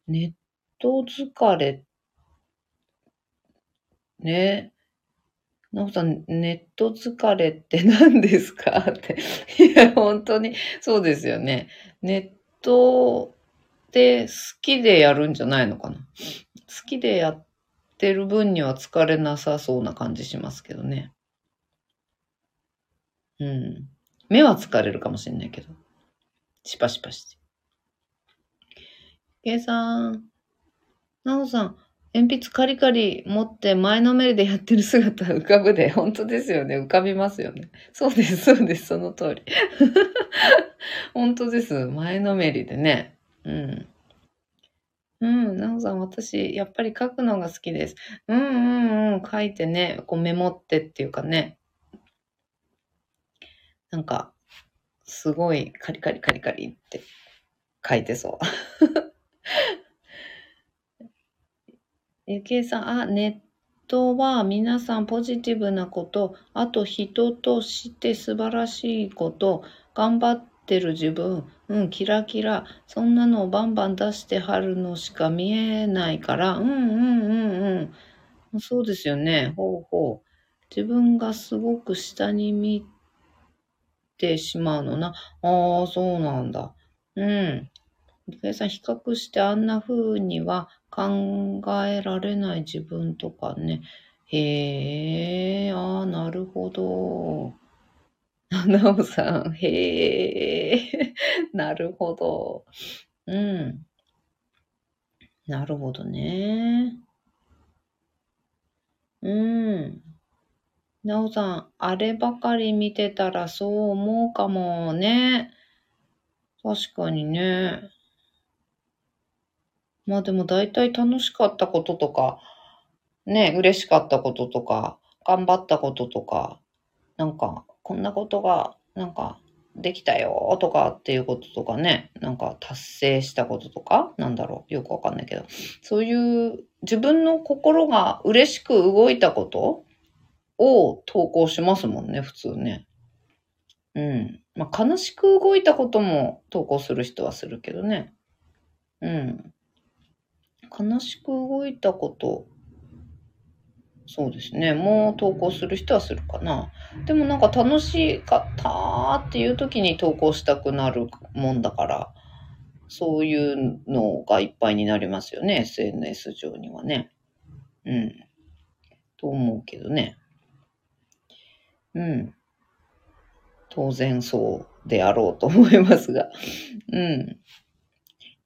ネット疲れ。ね。なおさん、ネット疲れって何ですか？[laughs] って。いや、本当に、そうですよね。ネットって好きでやるんじゃないのかな？好きでやってる分には疲れなさそうな感じしますけどね。うん。目は疲れるかもしれないけど。シパシパして。計算、なおさん、鉛筆カリカリ持って前のめりでやってる姿浮かぶで、本当ですよね。浮かびますよね。そうです、そうです、その通り。[laughs] 本当です。前のめりでね。うん。うん、なおさん、私、やっぱり書くのが好きです。うんうんうん、書いてね、こうメモってっていうかね。なんか、すごいカリカリカリカリって書いてそう。ゆきえさん、あ、ネットは皆さんポジティブなこと、あと人として素晴らしいこと、頑張ってる自分、うん、キラキラ、そんなのをバンバン出してはるのしか見えないから、うんうんうんうん。そうですよね。ほうほう。自分がすごく下に見ててしまうのな。ああ、そうなんだ。うん。計算比較してあんな風には考えられない自分とかね。へえ、ああ、なるほど。[laughs] なおさん、へえ、なるほど。うん。なるほどね。うん。なおさん、あればかり見てたらそう思うかもね。確かにね。まあでも大体楽しかったこととか、ね、嬉しかったこととか、頑張ったこととか、なんか、こんなことが、なんか、できたよとかっていうこととかね、なんか達成したこととか、なんだろう、よくわかんないけど、そういう自分の心が嬉しく動いたことを投稿しますもんね、普通ね。うん。まあ、悲しく動いたことも投稿する人はするけどね。うん。悲しく動いたこと、そうですね。もう投稿する人はするかな。でもなんか楽しかったっていう時に投稿したくなるもんだから、そういうのがいっぱいになりますよね。SNS 上にはね。うん。と思うけどね。うん。当然そうであろうと思いますが。[laughs] うん。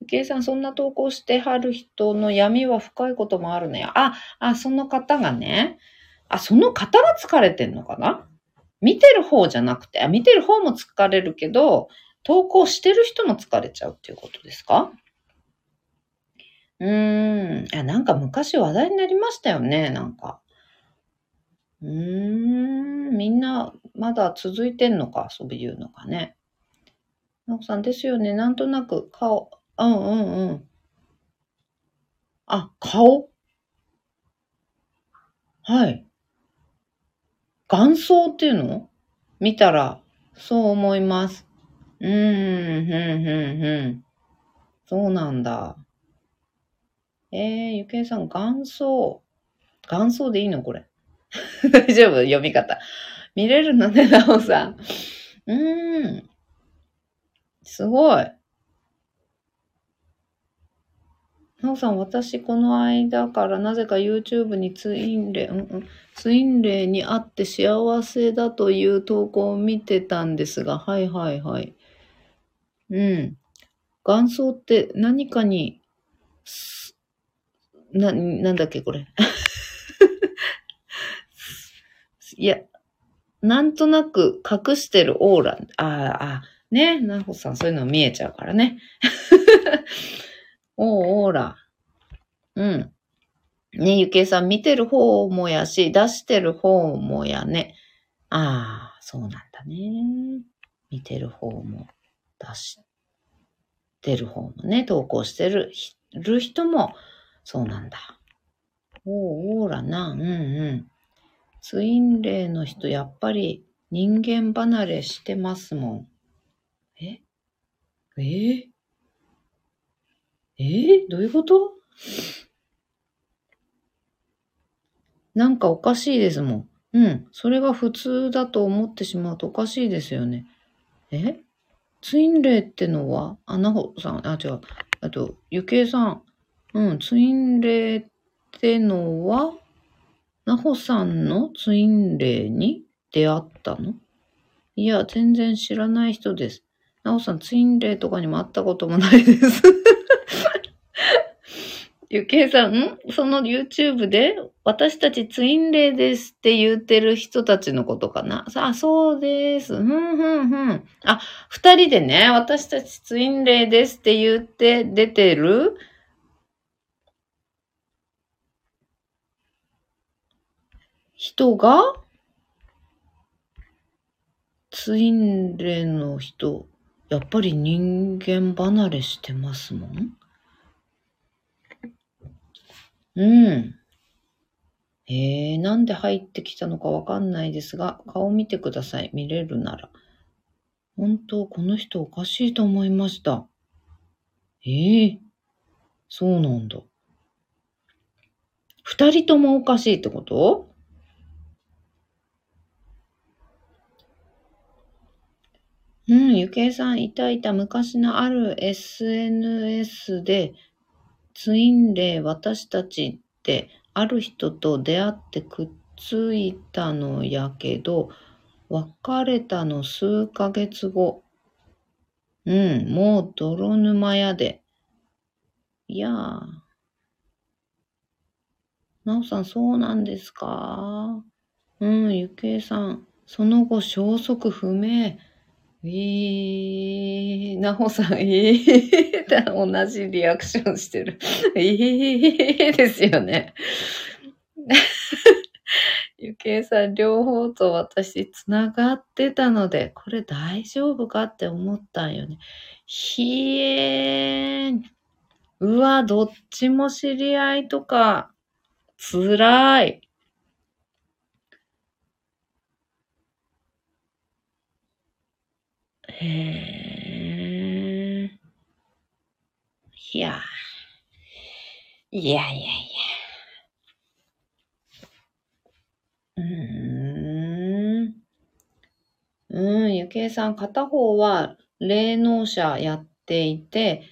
ゆきさん、そんな投稿してはる人の闇は深いこともあるね。あ、あ、その方がね。あ、その方が疲れてんのかな？見てる方じゃなくて、あ、見てる方も疲れるけど、投稿してる人も疲れちゃうっていうことですか？うーん。あ、なんか昔話題になりましたよね、なんか。うーん、みんなまだ続いてんのか、そういうのがね。なこさんですよね。なんとなく顔、うんうんうん。あ、顔？はい。眼相っていうの？見たら、そう思います。うーん、ふん、ふん、ふん。そうなんだ。えー、ゆけいさん、眼相。眼相でいいのこれ。[laughs] 大丈夫？読み方。見れるのね、なおさん。うーん。すごい。なおさん、私、この間からなぜか YouTube にツインレイ、うんうん、ツインレイに会って幸せだという投稿を見てたんですが、はいはいはい。うん。元祖って何かに、な、なんだっけこれ。[laughs] いや、なんとなく隠してるオーラ、ああ、ね、なほさんそういうの見えちゃうからね。[laughs] お、オーラ。うん。ね、ゆけいさん見てる方もやし、出してる方もやね。ああ、そうなんだね。見てる方も、出してる方もね、投稿してるる人も、そうなんだ。おー、オーラな、うんうん。ツインレイの人、やっぱり人間離れしてますもん。え？え？ー、え？ー、どういうこと？なんかおかしいですもん。うん。それが普通だと思ってしまうとおかしいですよね。え？ツインレイってのは、あ、なほさん、あ、違う。あと、ゆけいさん。うん、ツインレイってのは、なほさんのツインレイに出会ったの？いや、全然知らない人です。なほさん、ツインレイとかにも会ったこともないです。ゆけいさん、その YouTube で私たちツインレイですって言ってる人たちのことかな？あ、そうです。ふんふんふん。あ、二人でね、私たちツインレイですって言って出てる人が、ツインレの人、やっぱり人間離れしてますもん？うん。えー、なんで入ってきたのかわかんないですが、顔見てください。見れるなら。本当、この人おかしいと思いました。ええー、そうなんだ。二人ともおかしいってこと？うん、ゆけいさん、いたいた昔のある SNS で、ツインレイ私たちってある人と出会ってくっついたのやけど、別れたの数ヶ月後。うん、もう泥沼やで。いやー。なおさん、そうなんですか？うん、ゆけいさん、その後消息不明。えー、なほさん、えー、同じリアクションしてる。えー、ですよね。ゆけいさん、両方と私、つながってたので、これ大丈夫かって思ったんよね。ひえー。うわ、どっちも知り合いとか、つらい。へえ。いや。いやいやいや。うーん。うん、ゆけいさん、片方は霊能者やっていて、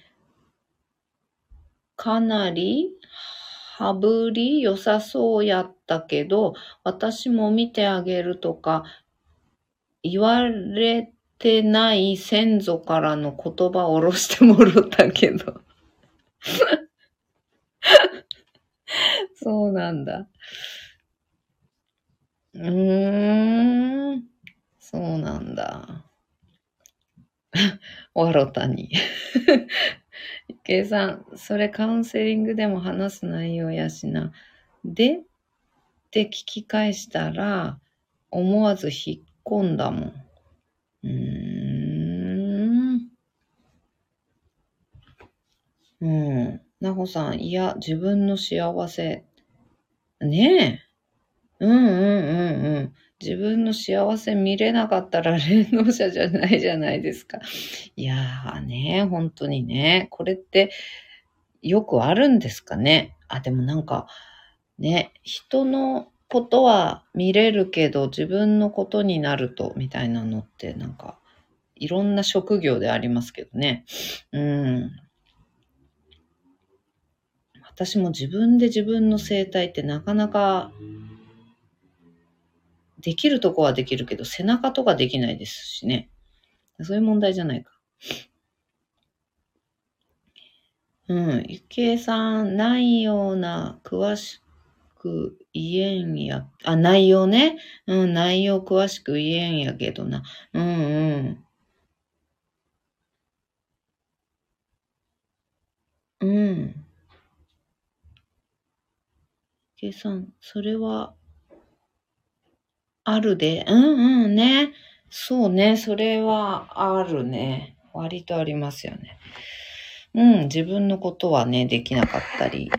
かなり羽振り良さそうやったけど、私も見てあげるとか言われてない先祖からの言葉を下ろしてもろったけど。[laughs] そうなんだ。うーん。そうなんだ。[laughs] わろたに。計算、それカウンセリングでも話す内容やしな。でって聞き返したら、思わず引っ込んだもん。うーん。うん。なほさん、いや、自分の幸せ。ねえ。うんうんうんうん。自分の幸せ見れなかったら霊能者じゃないじゃないですか。いやーね、本当にね。これってよくあるんですかね。あ、でもなんか、ね、人のことは見れるけど自分のことになるとみたいなのってなんかいろんな職業でありますけどね。うん。私も自分で自分の生態ってなかなかできるとこはできるけど背中とかできないですしね。そういう問題じゃないか。うん。ゆきえさん、ないような詳しく言えんや、あ、内容ね。うん、内容詳しく言えんやけどな。うんうん。うん。計算、それは、あるで。うんうんね。そうね。それはあるね。割とありますよね。うん。自分のことはね、できなかったり。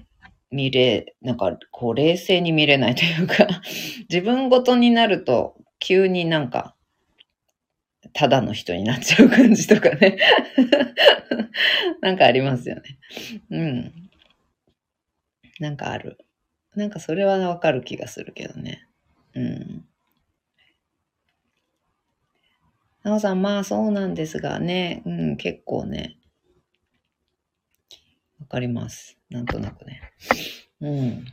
見れ、なんか、こう、冷静に見れないというか [laughs] 自分ごとになると、急になんか、ただの人になっちゃう感じとかね [laughs] なんかありますよね。うん。なんかある。なんかそれはわかる気がするけどね。うん。なおさん、まあそうなんですがね、うん、結構ね、わかります。なんとなくね。うん。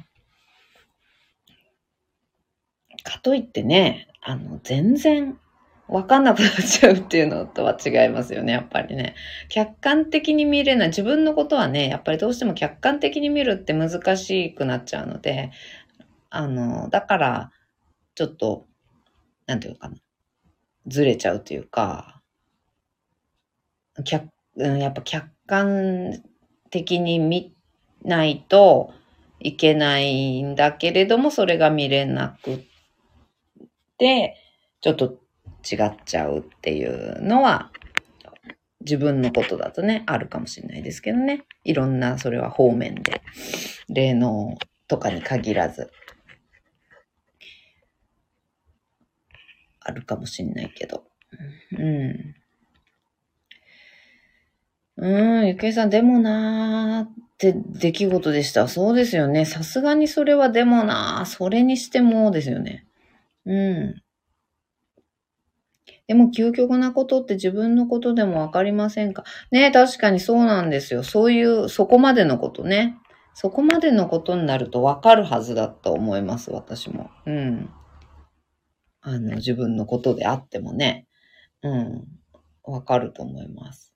かといってね、あの、全然わかんなくなっちゃうっていうのとは違いますよね、やっぱりね。客観的に見れない。自分のことはね、やっぱりどうしても客観的に見るって難しくなっちゃうので、あの、だから、ちょっと、なんていうかな。ずれちゃうというか、客、やっぱ客観的に見ないといけないんだけれども、それが見れなくって、ちょっと違っちゃうっていうのは、自分のことだとね、あるかもしれないですけどね。いろんな、それは方面で、霊能とかに限らず、あるかもしれないけど。うん。うん、ゆけいさん、でもなって出来事でした。そうですよね。さすがにそれはでもな、それにしてもですよね。うん。でも究極なことって自分のことでもわかりませんか？ね確かにそうなんですよ。そういう、そこまでのことね。そこまでのことになるとわかるはずだと思います、私も。うん。あの、自分のことであってもね。うん。わかると思います。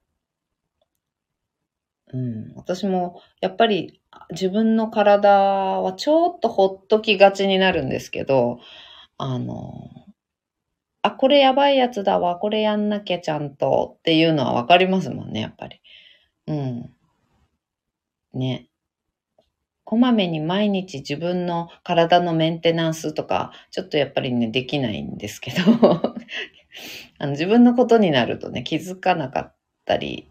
うん。私も、やっぱり自分の体はちょっとほっときがちになるんですけど、あの、あ、これやばいやつだわ、これやんなきゃちゃんとっていうのはわかりますもんね、やっぱり。うん。ね。こまめに毎日自分の体のメンテナンスとか、ちょっとやっぱりね、できないんですけど [laughs] あの自分のことになるとね、気づかなかったり、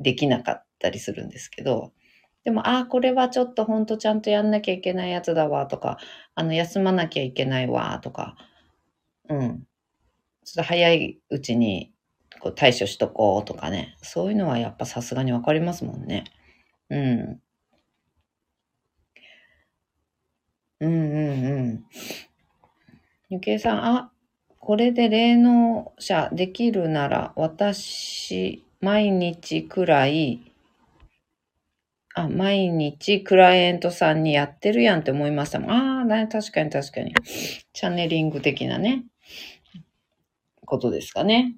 できなかったたりするんですけど、でも、ああ、これはちょっとほんとちゃんとやんなきゃいけないやつだわとか、あの、休まなきゃいけないわとか、うん。ちょっと早いうちにこう対処しとこうとかね。そういうのはやっぱさすがにわかりますもんね。うん。うんうんうん。ゆけいさん、あ、これで霊能者できるなら、私、毎日くらい、あ、毎日クライアントさんにやってるやんって思いましたもん。ああ、確かに確かに。チャネリング的なね、ことですかね。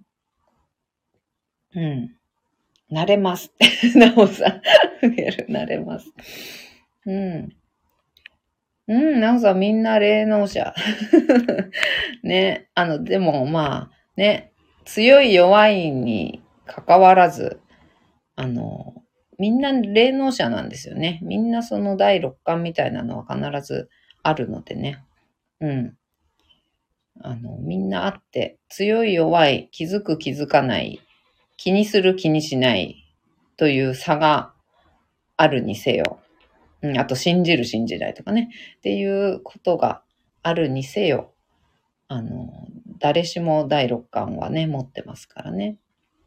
うん。慣れます。[laughs] なおさん。慣れます。うん。うん、なおさんみんな霊能者。[laughs] ね、あの、でもまあ、ね、強い弱いに関わらず、あの、みんな霊能者なんですよね。みんなその第六感みたいなのは必ずあるのでね。うん。あの、みんなあって、強い弱い、気づく気づかない、気にする気にしないという差があるにせよ。うん、あと信じる信じないとかね。っていうことがあるにせよ。あの、誰しも第六感はね、持ってますからね。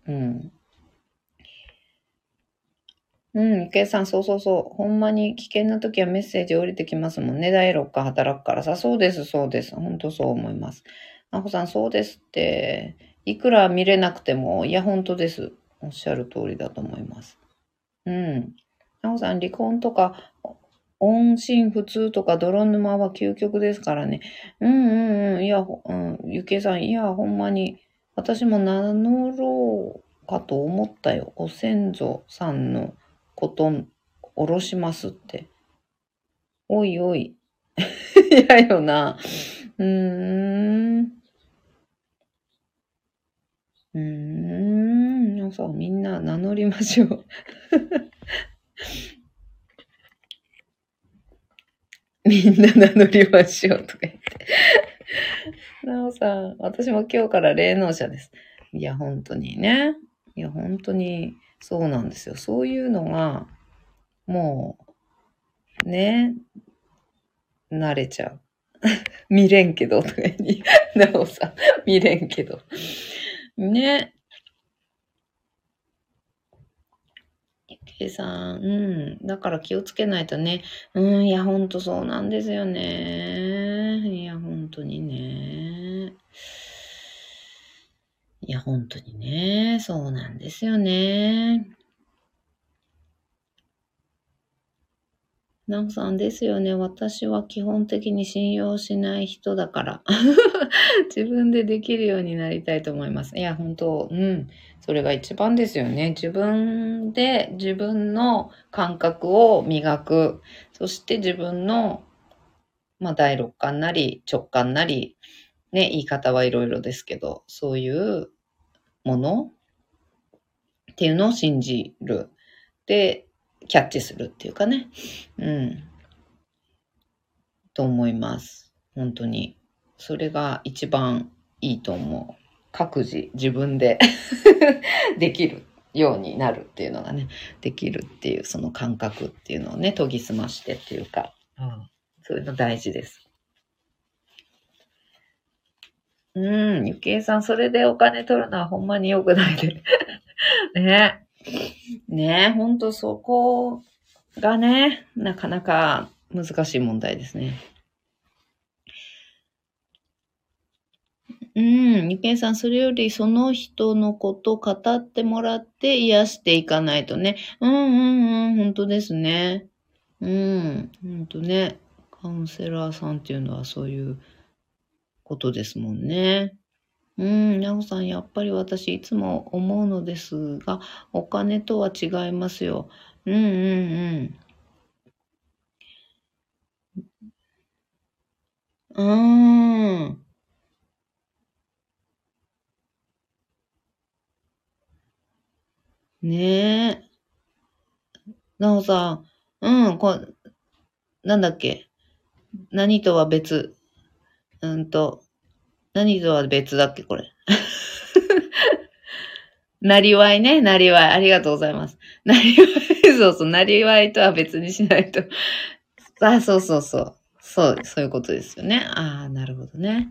うん。うん、池江さん、そうそうそう。ほんまに危険な時はメッセージ降りてきますもんね。第六感働くからさ。そうです、そうです。ほんとそう思います。なほさん、そうですって。いくら見れなくても、いや、ほんとです。おっしゃる通りだと思います。うん。なほさん、離婚とか、音信不通とか泥沼は究極ですからね。うんうんうん。いや、うん、ゆけさん、いや、ほんまに、私も名乗ろうかと思ったよ。ご先祖さんのことおろしますって。おいおい。[laughs] 嫌よな。うーん。うーん。皆さみんな名乗りましょう。[laughs] みんな名乗りましょうとか言って。なおさん、私も今日から霊能者です。いや、本当にね。いや、本当にそうなんですよ。そういうのが、もう、ね、慣れちゃう。[laughs] 見れんけど、とかに、[laughs] なおさん、見れんけど。ね。けいさん、うん。だから気をつけないとね。うん、いや、ほんとそうなんですよね。いや、ほんとにね。いや、本当にね、そうなんですよね。なおさんですよね。私は基本的に信用しない人だから。[laughs] 自分でできるようになりたいと思います。いや、本当、うん。それが一番ですよね。自分で自分の感覚を磨く。そして自分の、まあ、第六感なり直感なり、ね、言い方はいろいろですけど、そういうものっていうのを信じる。で、キャッチするっていうかね。うん。と思います。本当に。それが一番いいと思う。各自自分で [laughs] できるようになるっていうのがね、できるっていうその感覚っていうのをね、研ぎ澄ましてっていうか、うん、そういうの大事です。うん、ゆきえさん、それでお金取るのはほんまに良くないで。[laughs] ね。ねほんとそこがね、なかなか難しい問題ですね。うん、ゆけんさん、それよりその人のこと語ってもらって癒していかないとね。うんうんうん、本当ですね。うん、本当ね。カウンセラーさんっていうのはそういうことですもんね。うん、なおさん、やっぱり私いつも思うのですが、お金とは違いますよ。うんうんうん。うーん。ねえ。なおさん、うん、こ、なんだっけ？何とは別。うんと、何とは別だっけ、これ。[laughs] なりわいね、なりわい。ありがとうございます。なりわい、[laughs] そうそう、なりわいとは別にしないと。あ、そうそうそう。そう、そういうことですよね。ああ、なるほどね。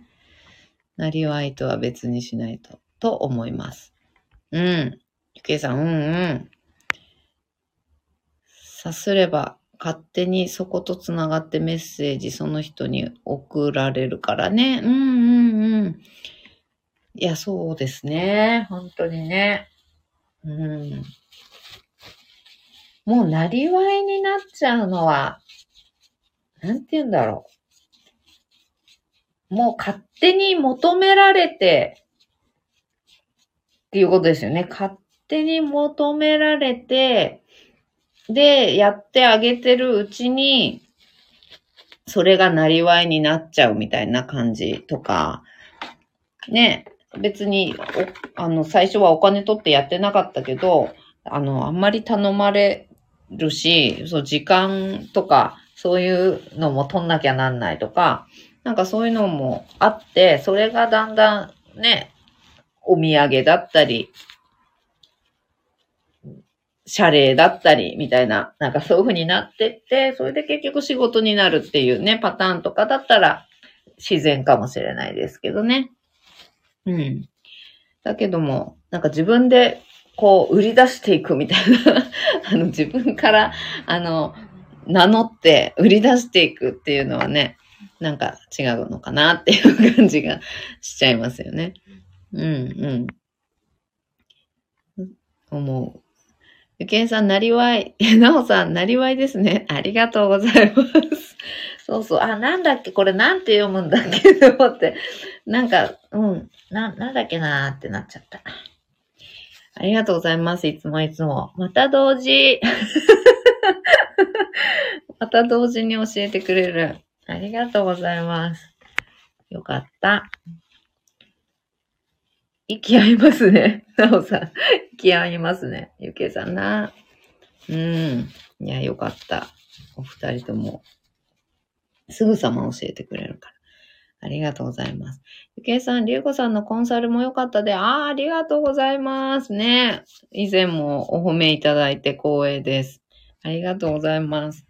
なりわいとは別にしないと、と思います。うん。ゆけいさん、うんうん。さすれば、勝手にそことつながってメッセージその人に送られるからね。うんうんうん。いや、そうですね。本当にね。うん。もう、なりわいになっちゃうのは、なんて言うんだろう。もう勝手に求められて、っていうことですよね。勝手に求められて、で、やってあげてるうちに、それがなりわいになっちゃうみたいな感じとか、ね、別に、あの、最初はお金取ってやってなかったけど、あの、あんまり頼まれるし、そう、時間とか、そういうのも取んなきゃなんないとか、なんかそういうのもあって、それがだんだんね、お土産だったり、謝礼だったり、みたいな、なんかそういう風になってって、それで結局仕事になるっていうね、パターンとかだったら自然かもしれないですけどね。うん。だけども、なんか自分でこう売り出していくみたいな [laughs] あの自分から、あの、名乗って売り出していくっていうのはね、なんか違うのかなっていう感じがしちゃいますよね。うんうん。思う。ゆけんさん、なりわい。[laughs] なおさん、なりわいですね。ありがとうございます。[laughs] そうそう。あ、なんだっけ？これなんて読むんだっけ？と思って。なんか、うん。な、なんだっけなーってなっちゃった。ありがとうございます。いつもいつも。また同時。[laughs] また同時に教えてくれる。ありがとうございます。よかった。息合いますね。[laughs] なおさん。息合いますね。ゆけさんな。うん。いや、よかった。お二人とも。すぐさま教えてくれるから。ありがとうございます。ゆけいさん、りゅうこさんのコンサルも良かったで、ああ、ありがとうございますね。以前もお褒めいただいて光栄です。ありがとうございます。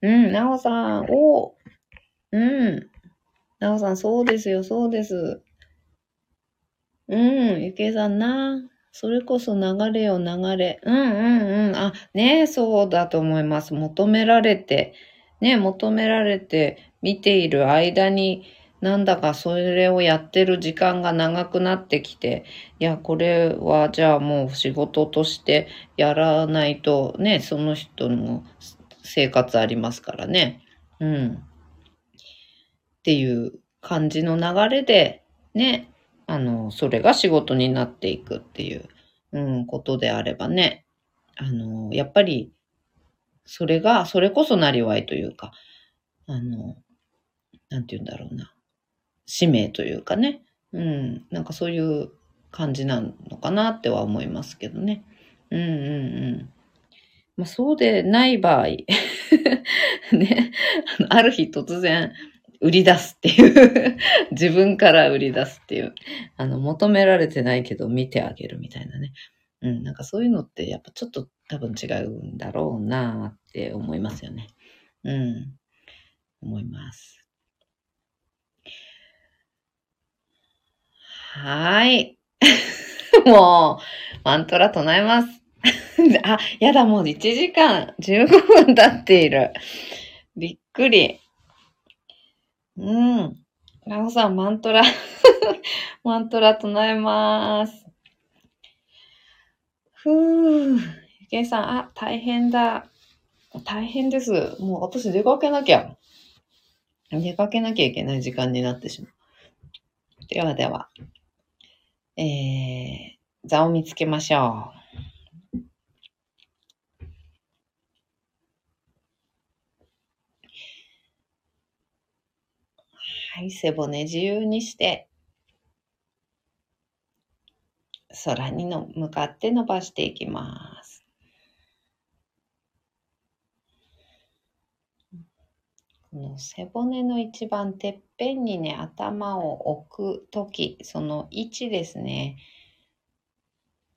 うん、なおさん、おうん。なおさん、そうですよ、そうです。うん、ゆけいさんな。それこそ流れよ流れ。うんうんうん。あ、ねそうだと思います。求められて、ね求められて見ている間に、なんだかそれをやってる時間が長くなってきて、いや、これはじゃあもう仕事としてやらないとね、その人の生活ありますからね。うん。っていう感じの流れで、ね、あの、それが仕事になっていくっていう、うん、ことであればね、あの、やっぱり、それが、それこそなりわいというか、あの、なんて言うんだろうな、使命というかね、うん、なんかそういう感じなのかなっては思いますけどね。うんうんうん。まあ、そうでない場合 [laughs] ね、ある日突然、売り出すっていう [laughs] 自分から売り出すっていう。あの、求められてないけど見てあげるみたいなね。うん、なんかそういうのってやっぱちょっと多分違うんだろうなって思いますよね。うん。思います。はい。[laughs] もう、マントラ唱えます。[laughs] あ、やだ、もう1時間15分経っている。びっくり。うん。ラオさん、マントラ [laughs] マントラ唱えます。ふぅ。ゆけいさん、あ、大変だ。大変です。もう私出かけなきゃ。出かけなきゃいけない時間になってしまう。ではでは。えー、座を見つけましょう。はい、背骨自由にして、空にの向かって伸ばしていきます。この背骨の一番てっぺんにね、頭を置くとき、その位置ですね。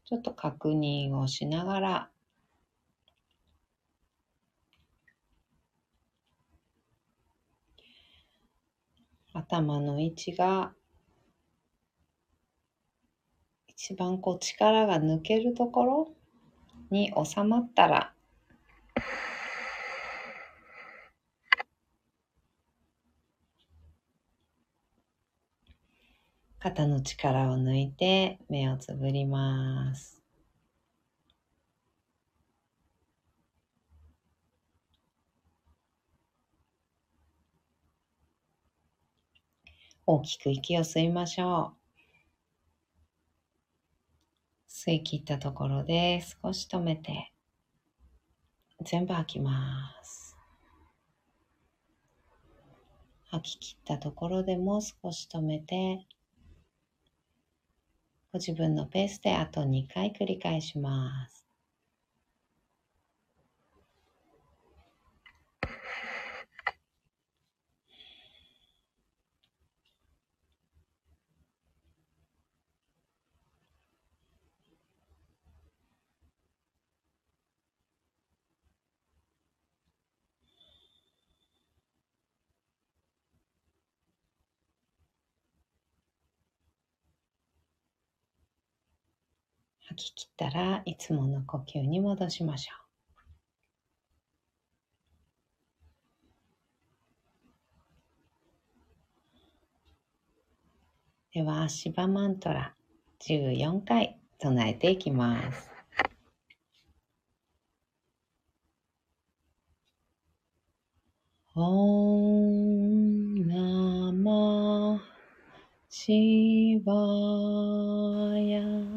ちょっと確認をしながら頭の位置が一番こう力が抜けるところに収まったら肩の力を抜いて目をつぶります。大きく息を吸いましょう。吸い切ったところで少し止めて、全部吐きます。吐き切ったところでもう少し止めて、ご自分のペースであと2回繰り返します。吐き切ったらいつもの呼吸に戻しましょう。では、シバマントラ14回唱えていきます。オンナマシバヤ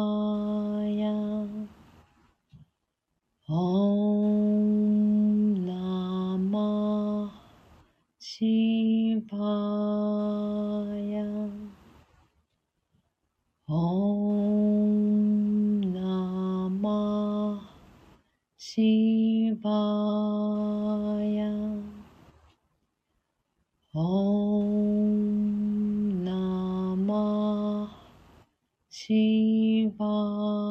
Bye.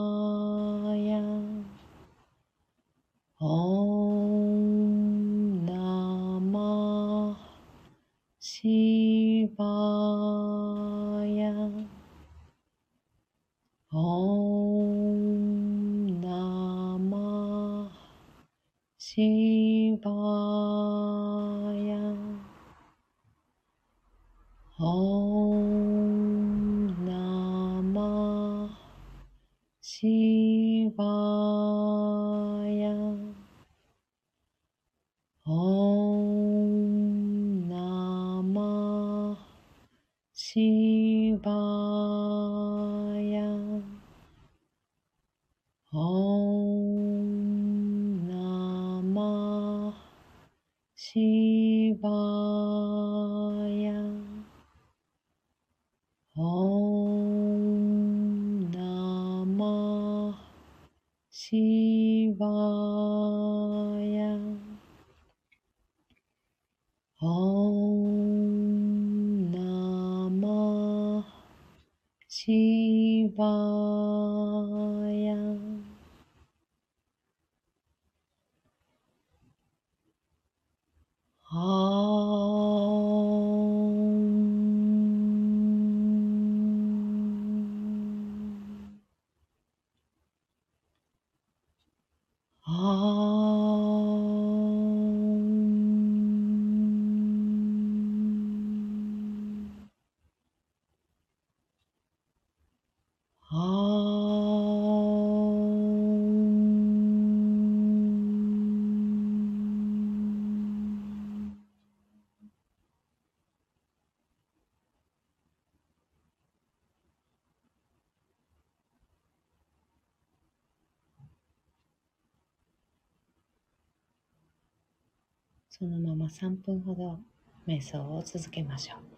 3分ほど瞑想を続けましょう。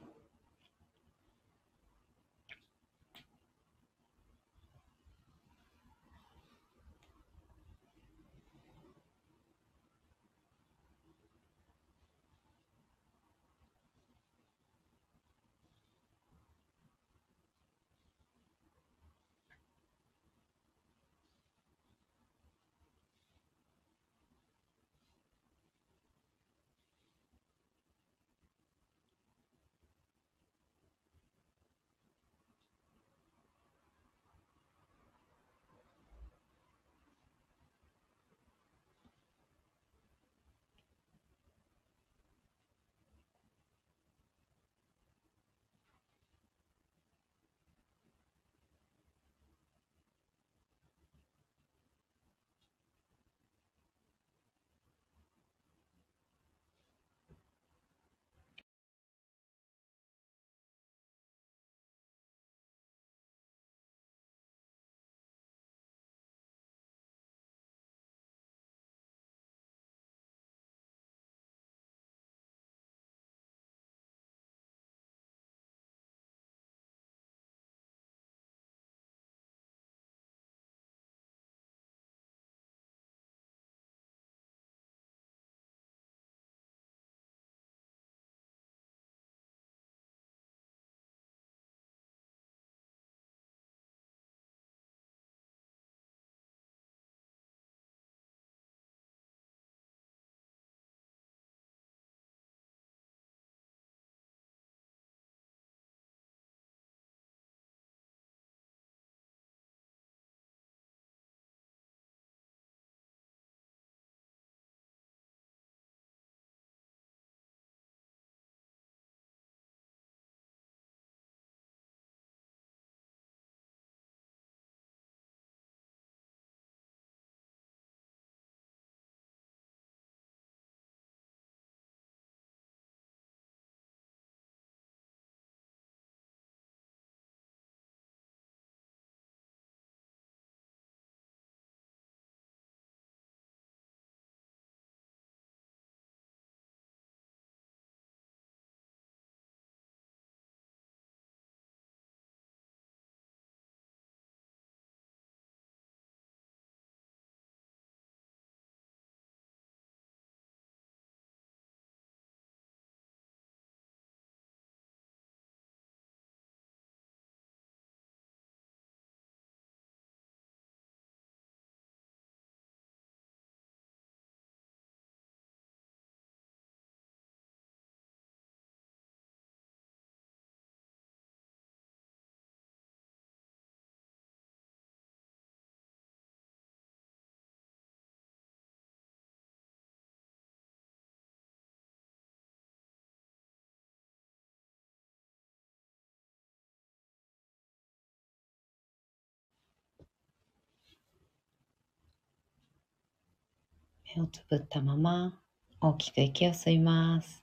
目をつぶったまま大きく息を吸います。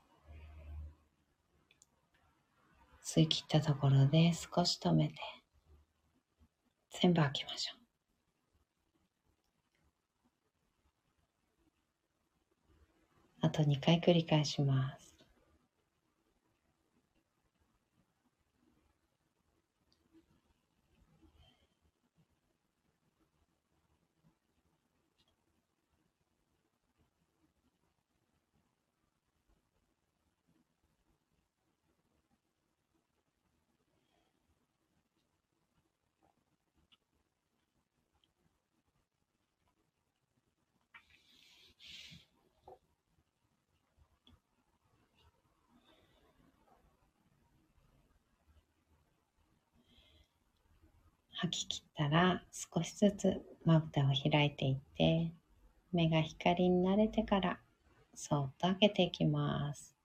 吸い切ったところで少し止めて全部吐きましょう。あと2回繰り返します。吐き切ったら少しずつまぶたを開いていって目が光に慣れてからそっと開けていきます。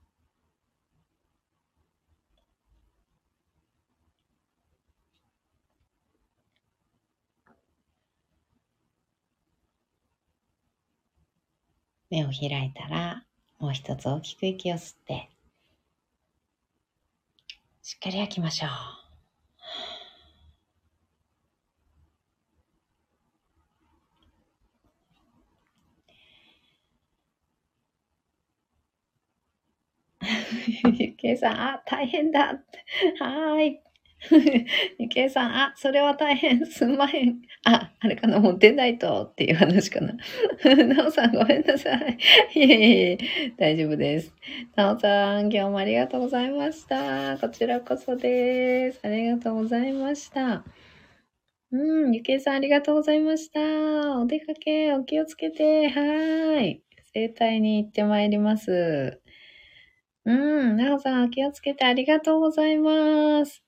目を開いたらもう一つ大きく息を吸ってしっかり開きましょう。ゆけいさん、あ、大変だ。はーい。ゆけいさん、あ、それは大変。すんまへん。あ、あれかな、もう出ないとっていう話かな。[laughs] なおさん、ごめんなさい。いえいえいえ、大丈夫です。なおさん、今日もありがとうございました。こちらこそです。ありがとうございました。うん、ゆけいさん、ありがとうございました。お出かけ、お気をつけて。はーい。整体に行ってまいります。うん、なおさん、気をつけてありがとうございます。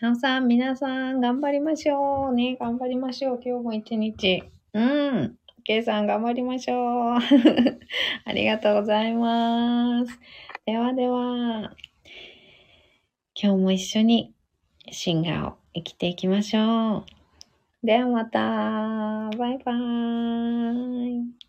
なおさん、皆さん、頑張りましょう。ね、頑張りましょう。今日も一日。うん。けいさん、頑張りましょう。ありがとうございます。ではでは、今日も一緒にシンガーを生きていきましょう。ではまた。バイバーイ。